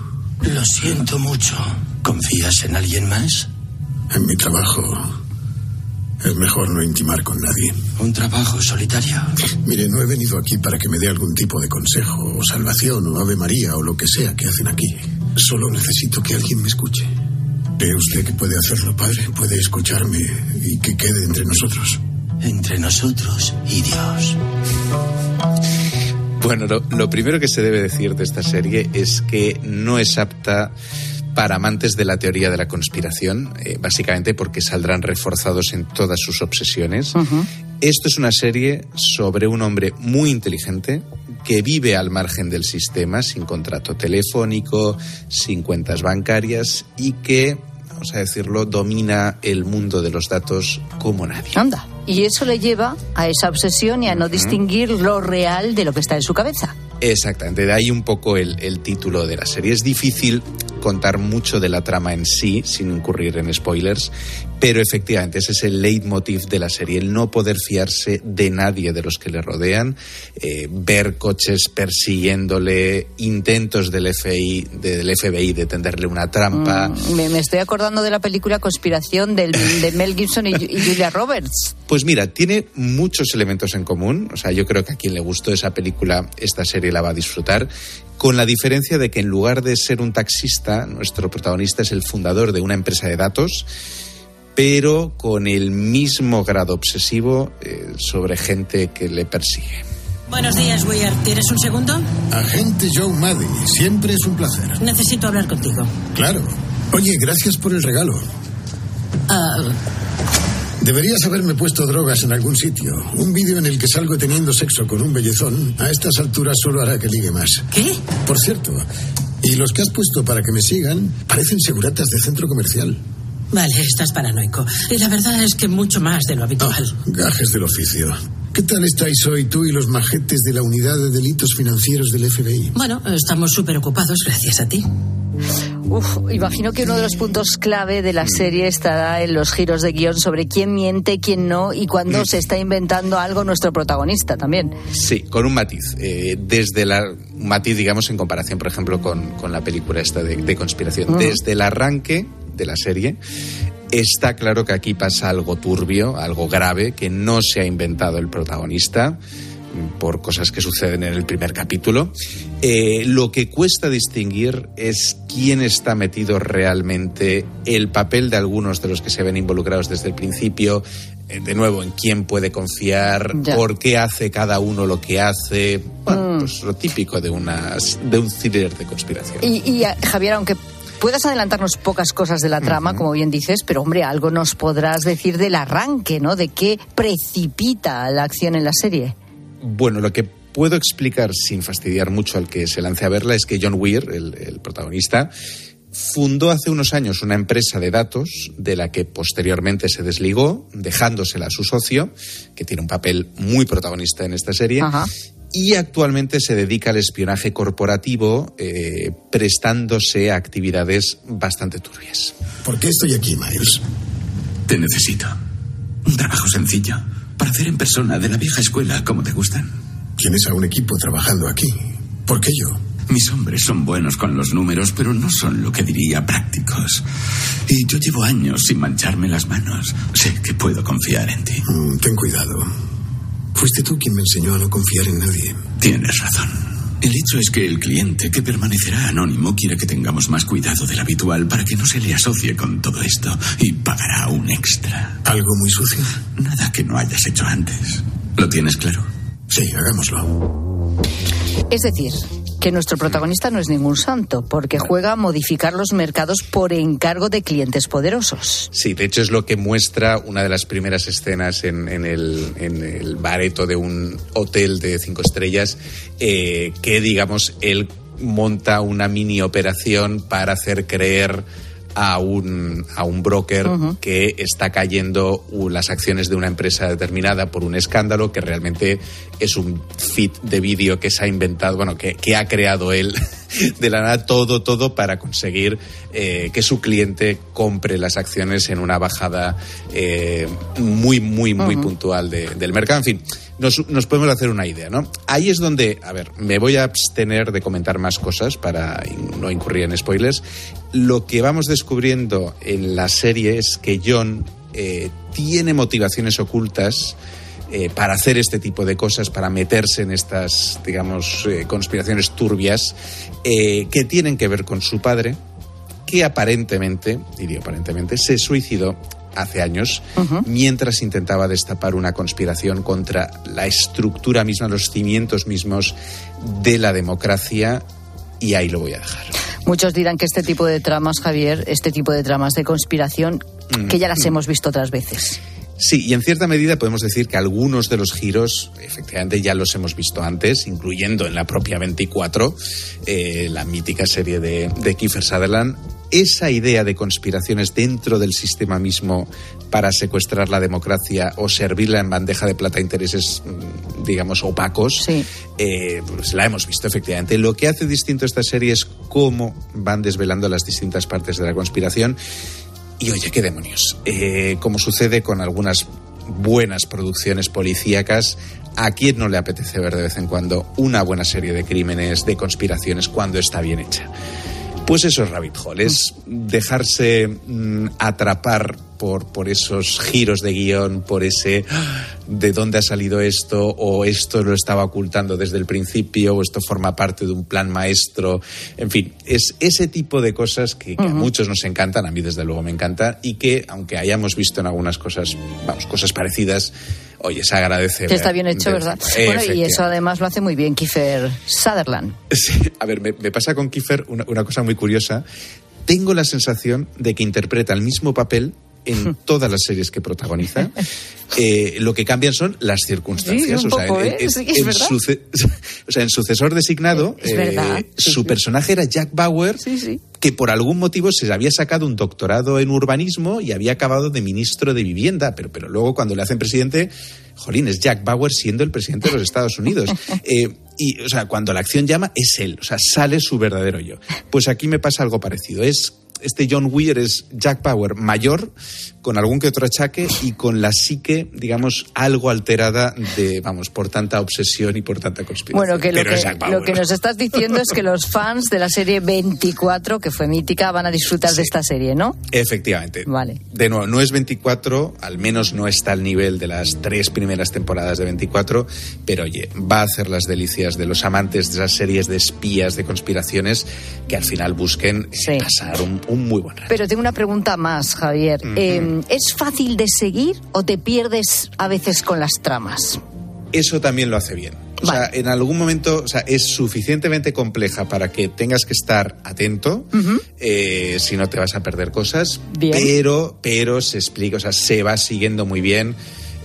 Lo siento mucho. ¿Confías en alguien más? En mi trabajo es mejor no intimar con nadie. Un trabajo solitario. Mire, no he venido aquí para que me dé algún tipo de consejo o salvación o Ave María o lo que sea que hacen aquí. Solo necesito que alguien me escuche. ¿Cree usted que puede hacerlo, padre? ¿Puede escucharme y que quede entre nosotros? Entre nosotros y Dios. Bueno, lo, lo primero que se debe decir de esta serie es que no es apta para amantes de la teoría de la conspiración, eh, básicamente porque saldrán reforzados en todas sus obsesiones. Esto es una serie sobre un hombre muy inteligente que vive al margen del sistema, sin contrato telefónico, sin cuentas bancarias y que, vamos a decirlo, domina el mundo de los datos como nadie. Anda. Y eso le lleva a esa obsesión y a no distinguir lo real de lo que está en su cabeza. Exactamente, de ahí un poco el, el, título de la serie. Es difícil contar mucho de la trama en sí sin incurrir en spoilers, pero efectivamente ese es el leitmotiv de la serie, el no poder fiarse de nadie de los que le rodean, eh, ver coches persiguiéndole, intentos del FBI, del FBI de tenderle una trampa. Mm, me, me, estoy acordando de la película Conspiración del, de Mel Gibson y, y Julia Roberts. Pues mira, tiene muchos elementos en común. O sea, yo creo que a quien le gustó esa película, esta serie la va a disfrutar. Con la diferencia de que en lugar de ser un taxista, nuestro protagonista es el fundador de una empresa de datos, pero con el mismo grado obsesivo eh, sobre gente que le persigue. Buenos días, Weir. ¿Tienes un segundo? Agente Joe Maddy, siempre es un placer. Necesito hablar contigo. Claro. Oye, gracias por el regalo. Uh, Deberías haberme puesto drogas en algún sitio. Un vídeo en el que salgo teniendo sexo con un bellezón a estas alturas solo hará que ligue más. ¿Qué? Por cierto, y los que has puesto para que me sigan parecen seguratas de centro comercial. Vale, estás paranoico. Y la verdad es que mucho más de lo habitual. Oh, gajes del oficio. ¿Qué tal estáis hoy tú y los majetes de la Unidad de Delitos Financieros del FBI? Bueno, estamos súper ocupados gracias a ti. Uf, imagino que uno de los puntos clave de la serie estará en los giros de guion sobre quién miente, quién no y cuándo se está inventando algo nuestro protagonista también. Sí, con un matiz. Eh, desde la un matiz, digamos, en comparación, por ejemplo, con, con la película esta de, de conspiración. Mm. Desde el arranque de la serie, está claro que aquí pasa algo turbio, algo grave, que no se ha inventado el protagonista por cosas que suceden en el primer capítulo. Eh, lo que cuesta distinguir es quién está metido realmente, el papel de algunos de los que se ven involucrados desde el principio, eh, de nuevo, en quién puede confiar, Ya. por qué hace cada uno lo que hace. Bueno, Mm. pues lo típico de, una, de un thriller de conspiración. Y, y, Javier, aunque puedas adelantarnos pocas cosas de la trama, como bien dices, pero hombre, algo nos podrás decir del arranque, ¿no? De qué precipita la acción en la serie. Bueno, lo que puedo explicar sin fastidiar mucho al que se lance a verla es que John Weir, el, el protagonista, fundó hace unos años una empresa de datos de la que posteriormente se desligó, dejándosela a su socio, que tiene un papel muy protagonista en esta serie. Y actualmente se dedica al espionaje corporativo, eh, prestándose a actividades bastante turbias. ¿Por qué estoy aquí, Miles? Te necesito. Un trabajo sencillo. Para hacer en persona de la vieja escuela como te gustan. Tienes a un equipo trabajando aquí. ¿Por qué yo? Mis hombres son buenos con los números, pero no son lo que diría prácticos. Y yo llevo años sin mancharme las manos. Sé que puedo confiar en ti. Mm, ten cuidado. Fuiste tú quien me enseñó a no confiar en nadie. Tienes razón. El hecho es que el cliente, que permanecerá anónimo, quiere que tengamos más cuidado del habitual para que no se le asocie con todo esto y pagará un extra. ¿Algo muy sucio? Nada que no hayas hecho antes. ¿Lo tienes claro? Sí, hagámoslo. Es decir, que nuestro protagonista no es ningún santo, porque juega a modificar los mercados por encargo de clientes poderosos. Sí, de hecho es lo que muestra una de las primeras escenas en, el bareto de un hotel de cinco estrellas, eh, que digamos él monta una mini operación para hacer creer a un, a un broker que está cayendo las acciones de una empresa determinada por un escándalo que realmente es un feed de vídeo que se ha inventado, bueno, que, que ha creado él de la nada todo, todo para conseguir eh, que su cliente compre las acciones en una bajada eh, muy, muy, muy puntual de- del mercado. En fin, nos, nos podemos hacer una idea, ¿no? Ahí es donde, a ver, me voy a abstener de comentar más cosas para no incurrir en spoilers. Lo que vamos descubriendo en la serie es que John eh, tiene motivaciones ocultas eh, para hacer este tipo de cosas, para meterse en estas, digamos, eh, conspiraciones turbias que tienen que ver con su padre, que aparentemente, diría aparentemente, se suicidó hace años mientras intentaba destapar una conspiración contra la estructura misma, los cimientos mismos de la democracia y ahí lo voy a dejar. Muchos dirán que este tipo de tramas, Javier, este tipo de tramas de conspiración, Mm. que ya las hemos visto otras veces. Sí, y en cierta medida podemos decir que algunos de los giros, efectivamente, ya los hemos visto antes, incluyendo en la propia 24, eh, la mítica serie de, de Kiefer Sutherland. Esa idea de conspiraciones dentro del sistema mismo para secuestrar la democracia o servirla en bandeja de plata a intereses, mm, digamos, opacos, eh, pues la hemos visto efectivamente. Lo que hace distinto esta serie es cómo van desvelando las distintas partes de la conspiración. Y oye, qué demonios. Eh, como sucede con algunas buenas producciones policíacas, ¿a quién no le apetece ver de vez en cuando una buena serie de crímenes, de conspiraciones, cuando está bien hecha? Pues eso es Rabbit Hole, es dejarse mm, atrapar por, por esos giros de guion, por ese "Ah, de dónde ha salido esto, o esto lo estaba ocultando desde el principio, o esto forma parte de un plan maestro. En fin, es ese tipo de cosas que, que a muchos nos encantan, a mí desde luego me encanta, y que, aunque hayamos visto en algunas cosas, vamos, cosas parecidas, oye, se agradece. Que está bien hecho, de ¿verdad? cuando. Bueno, y eso además lo hace muy bien Kiefer Sutherland. Sí, a ver, me, me pasa con Kiefer una, una cosa muy curiosa. Tengo la sensación de que interpreta el mismo papel en todas las series que protagoniza. Eh, lo que cambian son las circunstancias. Sí, un o, sea, en- ¿eh? en- Sí, es en verdad. suce- o sea, en sucesor designado, eh, su personaje era Jack Bauer, que por algún motivo se había sacado un doctorado en urbanismo y había acabado de ministro de vivienda, pero, pero luego cuando le hacen presidente, jolín, es Jack Bauer siendo el presidente de los Estados Unidos. Eh, y, o sea, cuando la acción llama, es él, o sea, sale su verdadero yo. Pues aquí me pasa algo parecido. Es este John Weir es Jack Bauer mayor, con algún que otro achaque y con la psique, digamos, algo alterada de, vamos, por tanta obsesión y por tanta conspiración. Bueno, que lo, que Jack Bauer. lo que nos estás diciendo es que los fans de la serie 24, que fue mítica, van a disfrutar de esta serie, ¿no? Efectivamente. Vale. De nuevo, no es 24, al menos no está al nivel de las tres primeras temporadas de 24, pero oye, va a hacer las delicias de los amantes de esas series de espías, de conspiraciones, que al final busquen pasar un, un muy buen rato. Pero tengo una pregunta más, Javier. Eh, ¿Es fácil de seguir o te pierdes a veces con las tramas? Eso también lo hace bien. O sea, en algún momento, o sea, es suficientemente compleja para que tengas que estar atento, eh, si no te vas a perder cosas, Bien. pero, pero se explica, o sea, se va siguiendo muy bien.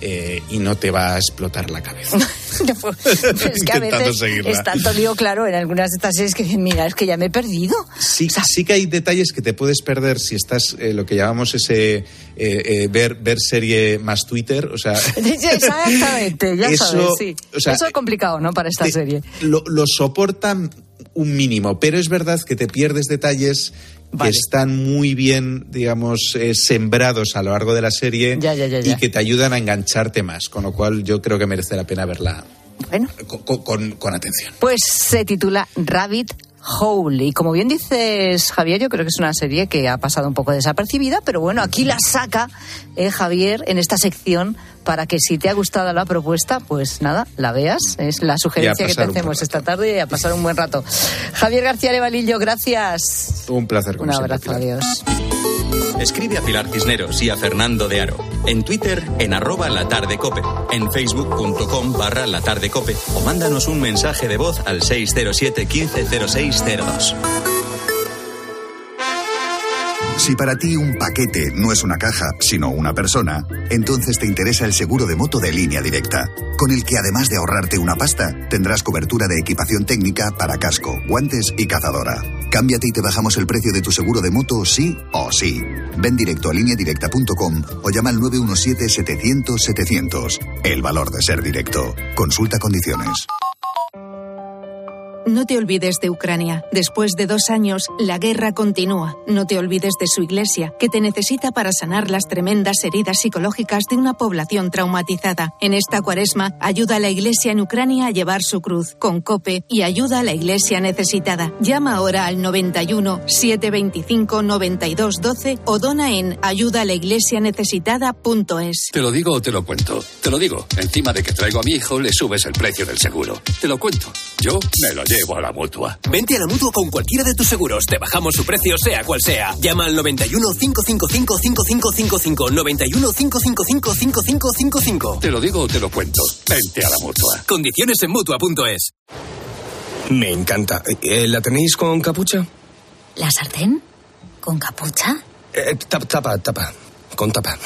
Eh, y no te va a explotar la cabeza. es que a veces seguirla. es tanto lío, claro, en algunas de estas series que dicen, mira, es que ya me he perdido. Sí, sí que hay detalles que te puedes perder si estás eh, lo que llamamos ese eh, ver ver serie más Twitter, o sea, Exactamente, ya Eso, sabes, sí. o sea, Eso es complicado, ¿no? Para esta serie. lo, lo soportan un mínimo, pero es verdad que te pierdes detalles que están muy bien, digamos, eh, sembrados a lo largo de la serie Ya, ya, ya, y que te ayudan a engancharte más, con lo cual yo creo que merece la pena verla Bueno. con, con- con atención. Pues se titula Rabbit Hole. Y como bien dices, Javier, yo creo que es una serie que ha pasado un poco desapercibida, pero bueno, aquí la saca eh, Javier en esta sección para que si te ha gustado la propuesta, pues nada, la veas. Es la sugerencia que te hacemos esta tarde y a pasar un buen rato. Javier García Levalillo, gracias. Un placer. como Un abrazo, adiós. Escribe a Pilar Cisneros y a Fernando de Aro. En Twitter, en arroba la tarde cope. En facebook.com barra la tarde cope. O mándanos un mensaje de voz al 607 150602. Si para ti un paquete no es una caja, sino una persona, entonces te interesa el seguro de moto de línea directa, con el que además de ahorrarte una pasta, tendrás cobertura de equipación técnica para casco, guantes y cazadora. Cámbiate y te bajamos el precio de tu seguro de moto sí o sí. Ven directo a lineadirecta.com o llama al 917-700-700. El valor de ser directo. Consulta condiciones. No te olvides de Ucrania. Después de dos años, la guerra continúa. No te olvides de su iglesia, que te necesita para sanar las tremendas heridas psicológicas de una población traumatizada. En esta cuaresma, ayuda a la iglesia en Ucrania a llevar su cruz con COPE y ayuda a la iglesia necesitada. Llama ahora al 91 725 92 12 o dona en ayudalaiglesianecesitada.es. Te lo digo o te lo cuento. Te lo digo. Encima de que traigo a mi hijo, le subes el precio del seguro. Te lo cuento. Yo me lo llevo a la mutua. Vente a la mutua con cualquiera de tus seguros. Te bajamos su precio, sea cual sea. Llama al 91 555 5555. 91 555 5555. Te lo digo o te lo cuento. Vente a la mutua. Condiciones en mutua.es. Me encanta. Eh, ¿La tenéis con capucha? ¿La sartén? ¿Con capucha? Eh, tapa, tapa, tapa. Con tapa.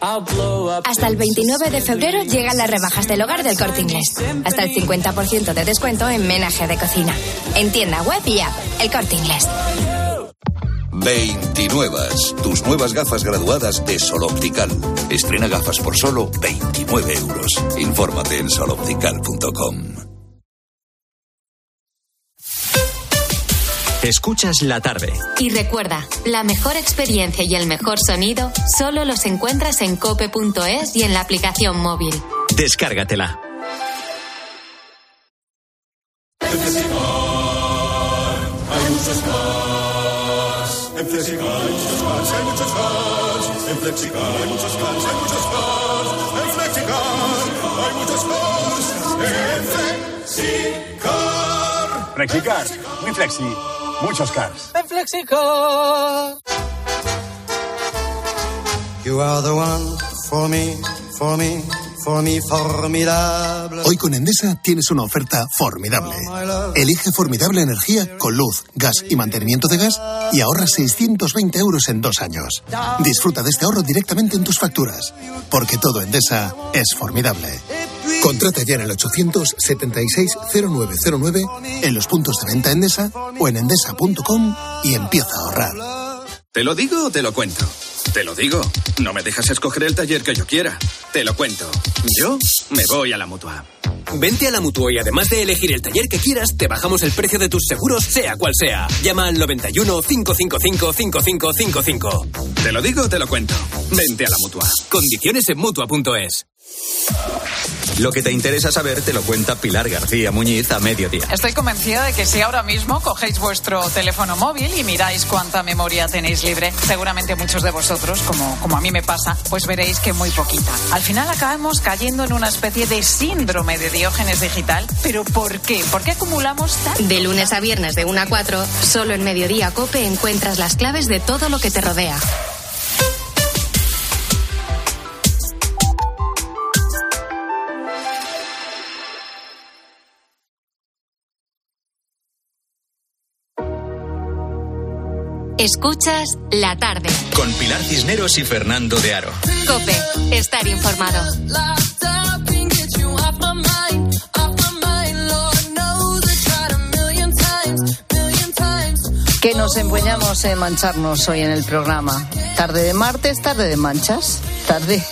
Hasta el 29 de febrero llegan las rebajas del hogar del corte inglés. Hasta el 50% de descuento en menaje de cocina. En tienda web y app. El corte inglés. 29. Tus nuevas gafas graduadas de Sol Optical. Estrena gafas por solo 29 euros. Infórmate en soloptical.com. Escuchas la tarde. Y recuerda, la mejor experiencia y el mejor sonido solo los encuentras en cope.es y en la aplicación móvil. Descárgatela. En Flexicar hay muchos cars. En Flexicar hay muchos cars, hay muchos cars. En Flexicar hay muchos cars, hay muchos cars. En Flexicar hay muchos cars. En Flexicar. Flexicar, muy flexi, muchos cars. En Flexicar. You are the one for me, for me, for me, formidable. Hoy con Endesa tienes una oferta formidable. Elige formidable energía con luz, gas y mantenimiento de gas y ahorra 620 euros en dos años. Disfruta de este ahorro directamente en tus facturas, porque todo Endesa es formidable. Contrata ya en el 876-0909 en los puntos de venta Endesa o en endesa.com y empieza a ahorrar. ¿Te lo digo o te lo cuento? Te lo digo. No me dejas escoger el taller que yo quiera. Te lo cuento. Yo me voy a la mutua. Vente a la Mutua y además de elegir el taller que quieras, te bajamos el precio de tus seguros, sea cual sea. Llama al 91 555 5555. Te lo digo o te lo cuento. Vente a la mutua. Condiciones en Mutua.es. Lo que te interesa saber te lo cuenta Pilar García Muñiz a mediodía. Estoy convencida de que si ahora mismo cogéis vuestro teléfono móvil y miráis cuánta memoria tenéis libre, seguramente muchos de vosotros, como, como a mí me pasa, pues veréis que muy poquita. Al final acabamos cayendo en una especie de síndrome de diógenes digital. ¿Pero por qué? ¿Por qué acumulamos tanto? De lunes a viernes de 1 a 4, solo en Mediodía Cope encuentras las claves de todo lo que te rodea. Escuchas la tarde. Con Pilar Cisneros y Fernando de Aro. Cope, estar informado. Que nos empeñamos en mancharnos hoy en el programa. Tarde de martes, tarde de manchas. Tarde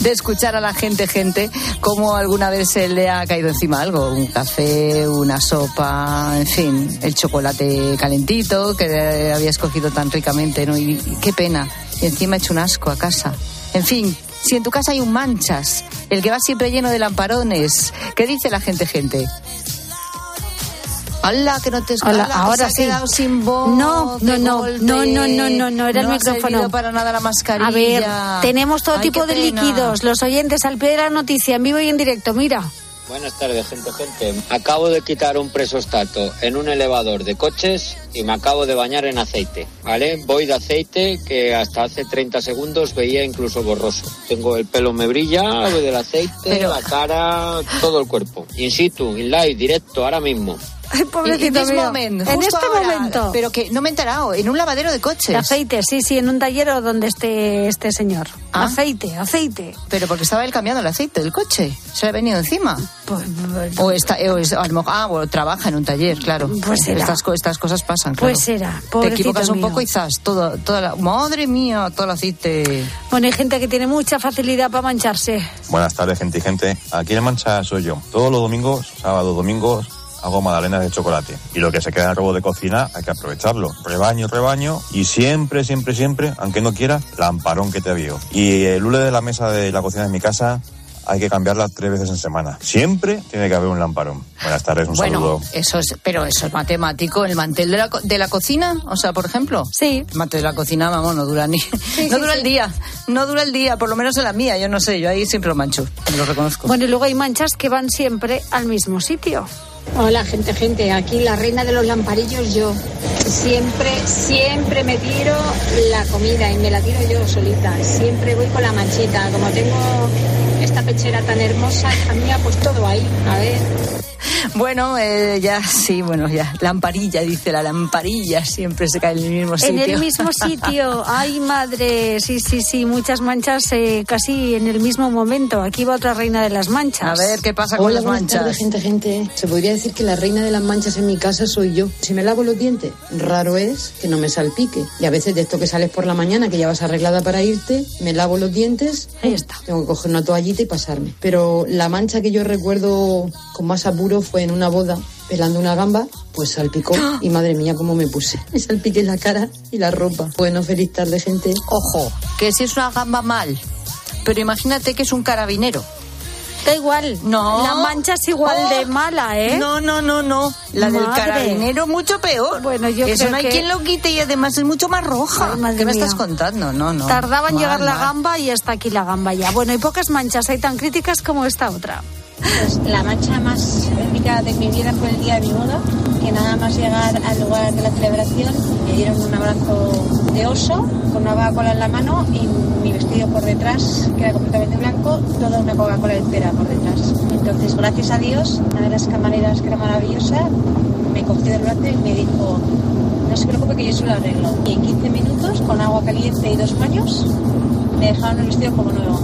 de escuchar a la gente, gente, como alguna vez se le ha caído encima algo. Un café, una sopa, en fin, el chocolate calentito que había escogido tan ricamente, ¿no? Y, qué pena. Y encima he hecho un asco a casa. En fin, si en tu casa hay un manchas, el que va siempre lleno de lamparones, ¿qué dice la gente, gente? ¡Hala, que no te escucho! Hola, ahora sí. quedado sin voz. No, no, no, no, no, no, no, no, era el No ha micrófono. para nada la mascarilla. A ver, tenemos todo Ay, tipo de pena. líquidos. Los oyentes al pie de la noticia, en vivo y en directo. Mira. Buenas tardes, gente, gente. Acabo de quitar un presostato en un elevador de coches y me acabo de bañar en aceite, ¿vale? Voy de aceite que hasta hace 30 segundos veía incluso borroso. Tengo el pelo me brilla, voy del aceite, Pero- la cara, todo el cuerpo. In situ, in live, directo, ahora mismo. Ay, pobrecito In this mío. moment, en este ahora. momento. Pero que no me he enterado, en un lavadero de coches. De aceite, sí, sí, en un taller o donde esté este señor. Ah. Aceite, aceite. Pero porque estaba él cambiando el aceite del coche. Se le ha venido encima. Pues, O, está, o es- a lo mejor- ah, o trabaja en un taller, claro. Pues será. Estas, estas cosas pasan, claro. Pues será, Te equivocas un mío. poco y zas, todo, toda la, madre mía, todo el aceite. Bueno, hay gente que tiene mucha facilidad para mancharse. Buenas tardes, gente y gente. Aquí en Mancha soy yo. Todos los domingos, sábados, domingos, hago magdalenas de chocolate. Y lo que se queda en el robo de cocina hay que aprovecharlo. Rebaño, rebaño. Y siempre, siempre, siempre, aunque no quiera, lamparón que te avío. Y el hule de la mesa de la cocina de mi casa hay que cambiarla tres veces en semana. Siempre tiene que haber un lamparón. Buenas tardes, un bueno, saludo. eso es, pero eso es matemático. El mantel de la, co- de la cocina, o sea, por ejemplo. Sí. El mantel de la cocina, vamos, no dura ni. no dura el día. No dura el día, por lo menos en la mía, yo no sé, yo ahí siempre lo mancho, me lo reconozco. Bueno, y luego hay manchas que van siempre al mismo sitio. Hola, gente, gente. Aquí la reina de los lamparillos yo. Siempre, siempre me tiro la comida y me la tiro yo solita. Siempre voy con la manchita. Como tengo esta pechera tan hermosa, hija mía, pues todo ahí. A ver. Bueno, eh, ya sí, bueno, ya. Lamparilla, dice la lamparilla, siempre se cae en el mismo sitio. En el mismo sitio. Ay, madre. Sí, sí, sí. Muchas manchas eh, casi en el mismo momento. Aquí va otra reina de las manchas. A ver, ¿qué pasa con las manchas? tardes, gente, gente. Se podría decir que la reina de las manchas en mi casa soy yo. Si me lavo los dientes, raro es que no me salpique. Y a veces de esto que sales por la mañana, que ya vas arreglada para irte, me lavo los dientes. Ahí está. Tengo que coger una toallita y pasarme. Pero la mancha que yo recuerdo con más apuro fue en una boda, pelando una gamba, pues salpicó. Y madre mía, cómo me puse. Me salpiqué la cara y la ropa. Bueno, feliz tarde, gente. Ojo, que si es una gamba mal. Pero imagínate que es un carabinero. Da igual. No. La mancha es igual Oh. de mala, ¿eh? No, no, no, no. La del carabinero mucho peor. Bueno, yo Eso creo no hay que- quien lo quite y además es mucho más roja. Ay, ¿Qué me estás contando? No, no. Tardaba en Mal, llegar la gamba y hasta aquí la gamba ya. Bueno, y pocas manchas hay tan críticas como esta otra. Pues la mancha más épica de mi vida fue el día de mi boda, que nada más llegar al lugar de la celebración me dieron un abrazo de oso con una Coca-Cola en la mano y mi vestido por detrás, que era completamente blanco, toda una Coca-Cola entera por detrás. Entonces, gracias a Dios, una de las camareras que era maravillosa me cogió del brazo y me dijo, no se preocupe que yo se lo arreglo. Y en 15 minutos, con agua caliente y dos baños, me dejaron el vestido como nuevo.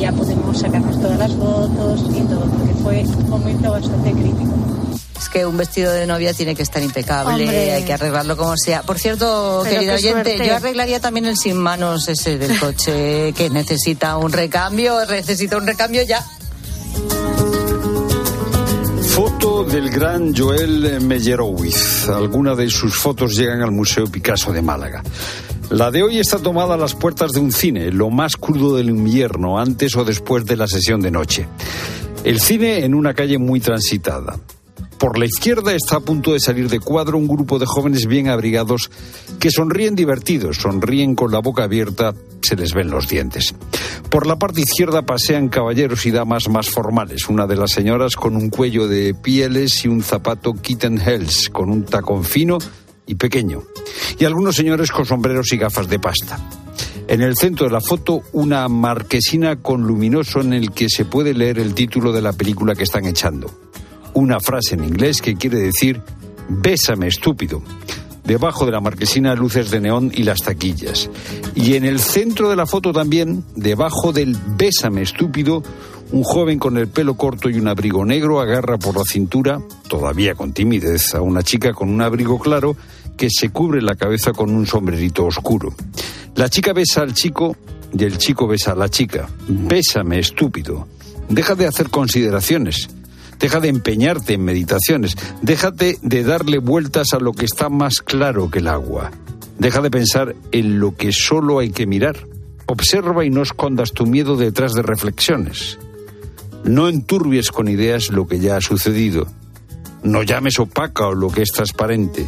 Y ya pudimos sacarnos todas las fotos y todo, porque fue un momento bastante crítico. Es que un vestido de novia tiene que estar impecable, Hombre. hay que arreglarlo como sea. Por cierto, Pero querido qué oyente, suerte. yo arreglaría también el sin manos ese del coche que necesita un recambio, necesita un recambio ya. Foto del gran Joel Meyerowitz. Algunas de sus fotos llegan al Museo Picasso de Málaga. La de hoy está tomada a las puertas de un cine, lo más crudo del invierno, antes o después de la sesión de noche. El cine en una calle muy transitada. Por la izquierda está a punto de salir de cuadro un grupo de jóvenes bien abrigados que sonríen divertidos, sonríen con la boca abierta, se les ven los dientes. Por la parte izquierda pasean caballeros y damas más formales, una de las señoras con un cuello de pieles y un zapato kitten heels, con un tacón fino y pequeño, y algunos señores con sombreros y gafas de pasta. En el centro de la foto, una marquesina con luminoso en el que se puede leer el título de la película que están echando. Una frase en inglés que quiere decir Bésame, estúpido. Debajo de la marquesina, luces de neón y las taquillas. Y en el centro de la foto también, debajo del Bésame, estúpido, un joven con el pelo corto y un abrigo negro agarra por la cintura, todavía con timidez, a una chica con un abrigo claro que se cubre la cabeza con un sombrerito oscuro. La chica besa al chico y el chico besa a la chica. Bésame, estúpido. Deja de hacer consideraciones. Deja de empeñarte en meditaciones. Déjate de darle vueltas a lo que está más claro que el agua. Deja de pensar en lo que solo hay que mirar. Observa y no escondas tu miedo detrás de reflexiones. No enturbies con ideas lo que ya ha sucedido. No llames opaca o lo que es transparente.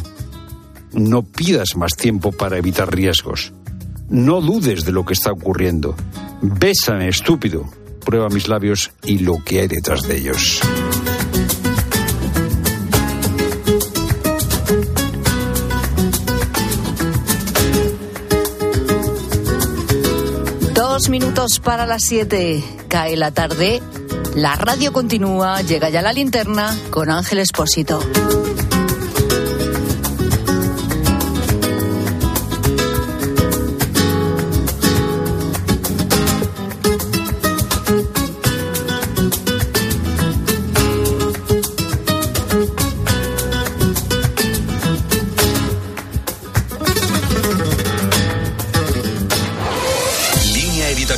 No pidas más tiempo para evitar riesgos. No dudes de lo que está ocurriendo. Bésame, estúpido. Prueba mis labios y lo que hay detrás de ellos. Dos minutos para las siete. Cae la tarde. La radio continúa. Llega ya la linterna con Ángel Espósito.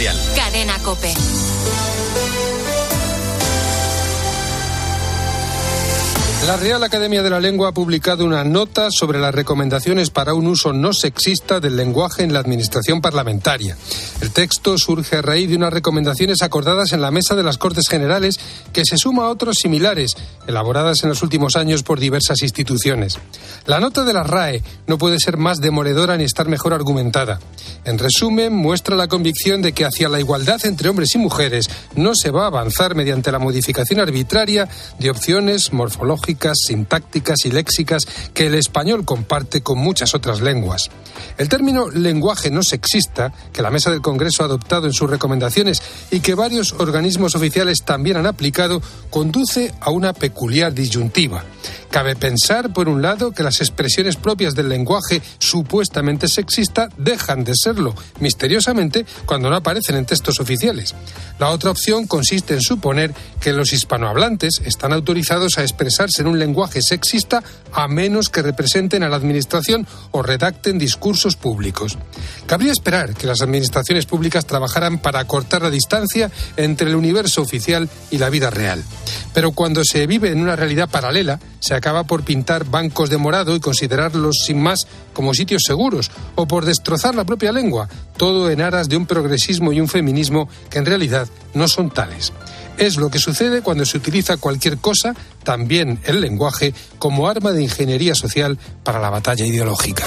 Editorial. Cadena Cope. La Real Academia de la Lengua ha publicado una nota sobre las recomendaciones para un uso no sexista del lenguaje en la administración parlamentaria. El texto surge a raíz de unas recomendaciones acordadas en la mesa de las Cortes Generales que se suma a otros similares, elaboradas en los últimos años por diversas instituciones. La nota de la RAE no puede ser más demoledora ni estar mejor argumentada. En resumen, muestra la convicción de que hacia la igualdad entre hombres y mujeres no se va a avanzar mediante la modificación arbitraria de opciones morfológicas, sintácticas y léxicas que el español comparte con muchas otras lenguas. El término lenguaje no sexista, que la Mesa del Congreso ha adoptado en sus recomendaciones y que varios organismos oficiales también han aplicado, conduce a una peculiar disyuntiva. Cabe pensar, por un lado, que las expresiones propias del lenguaje supuestamente sexista dejan de misteriosamente, cuando no aparecen en textos oficiales. La otra opción consiste en suponer que los hispanohablantes están autorizados a expresarse en un lenguaje sexista a menos que representen a la Administración o redacten discursos públicos. Cabría esperar que las administraciones públicas trabajaran para acortar la distancia entre el universo oficial y la vida real. Pero cuando se vive en una realidad paralela, se acaba por pintar bancos de morado y considerarlos sin más como sitios seguros, o por destrozar la propia lengua, todo en aras de un progresismo y un feminismo que en realidad no son tales. Es lo que sucede cuando se utiliza cualquier cosa, también el lenguaje, como arma de ingeniería social para la batalla ideológica.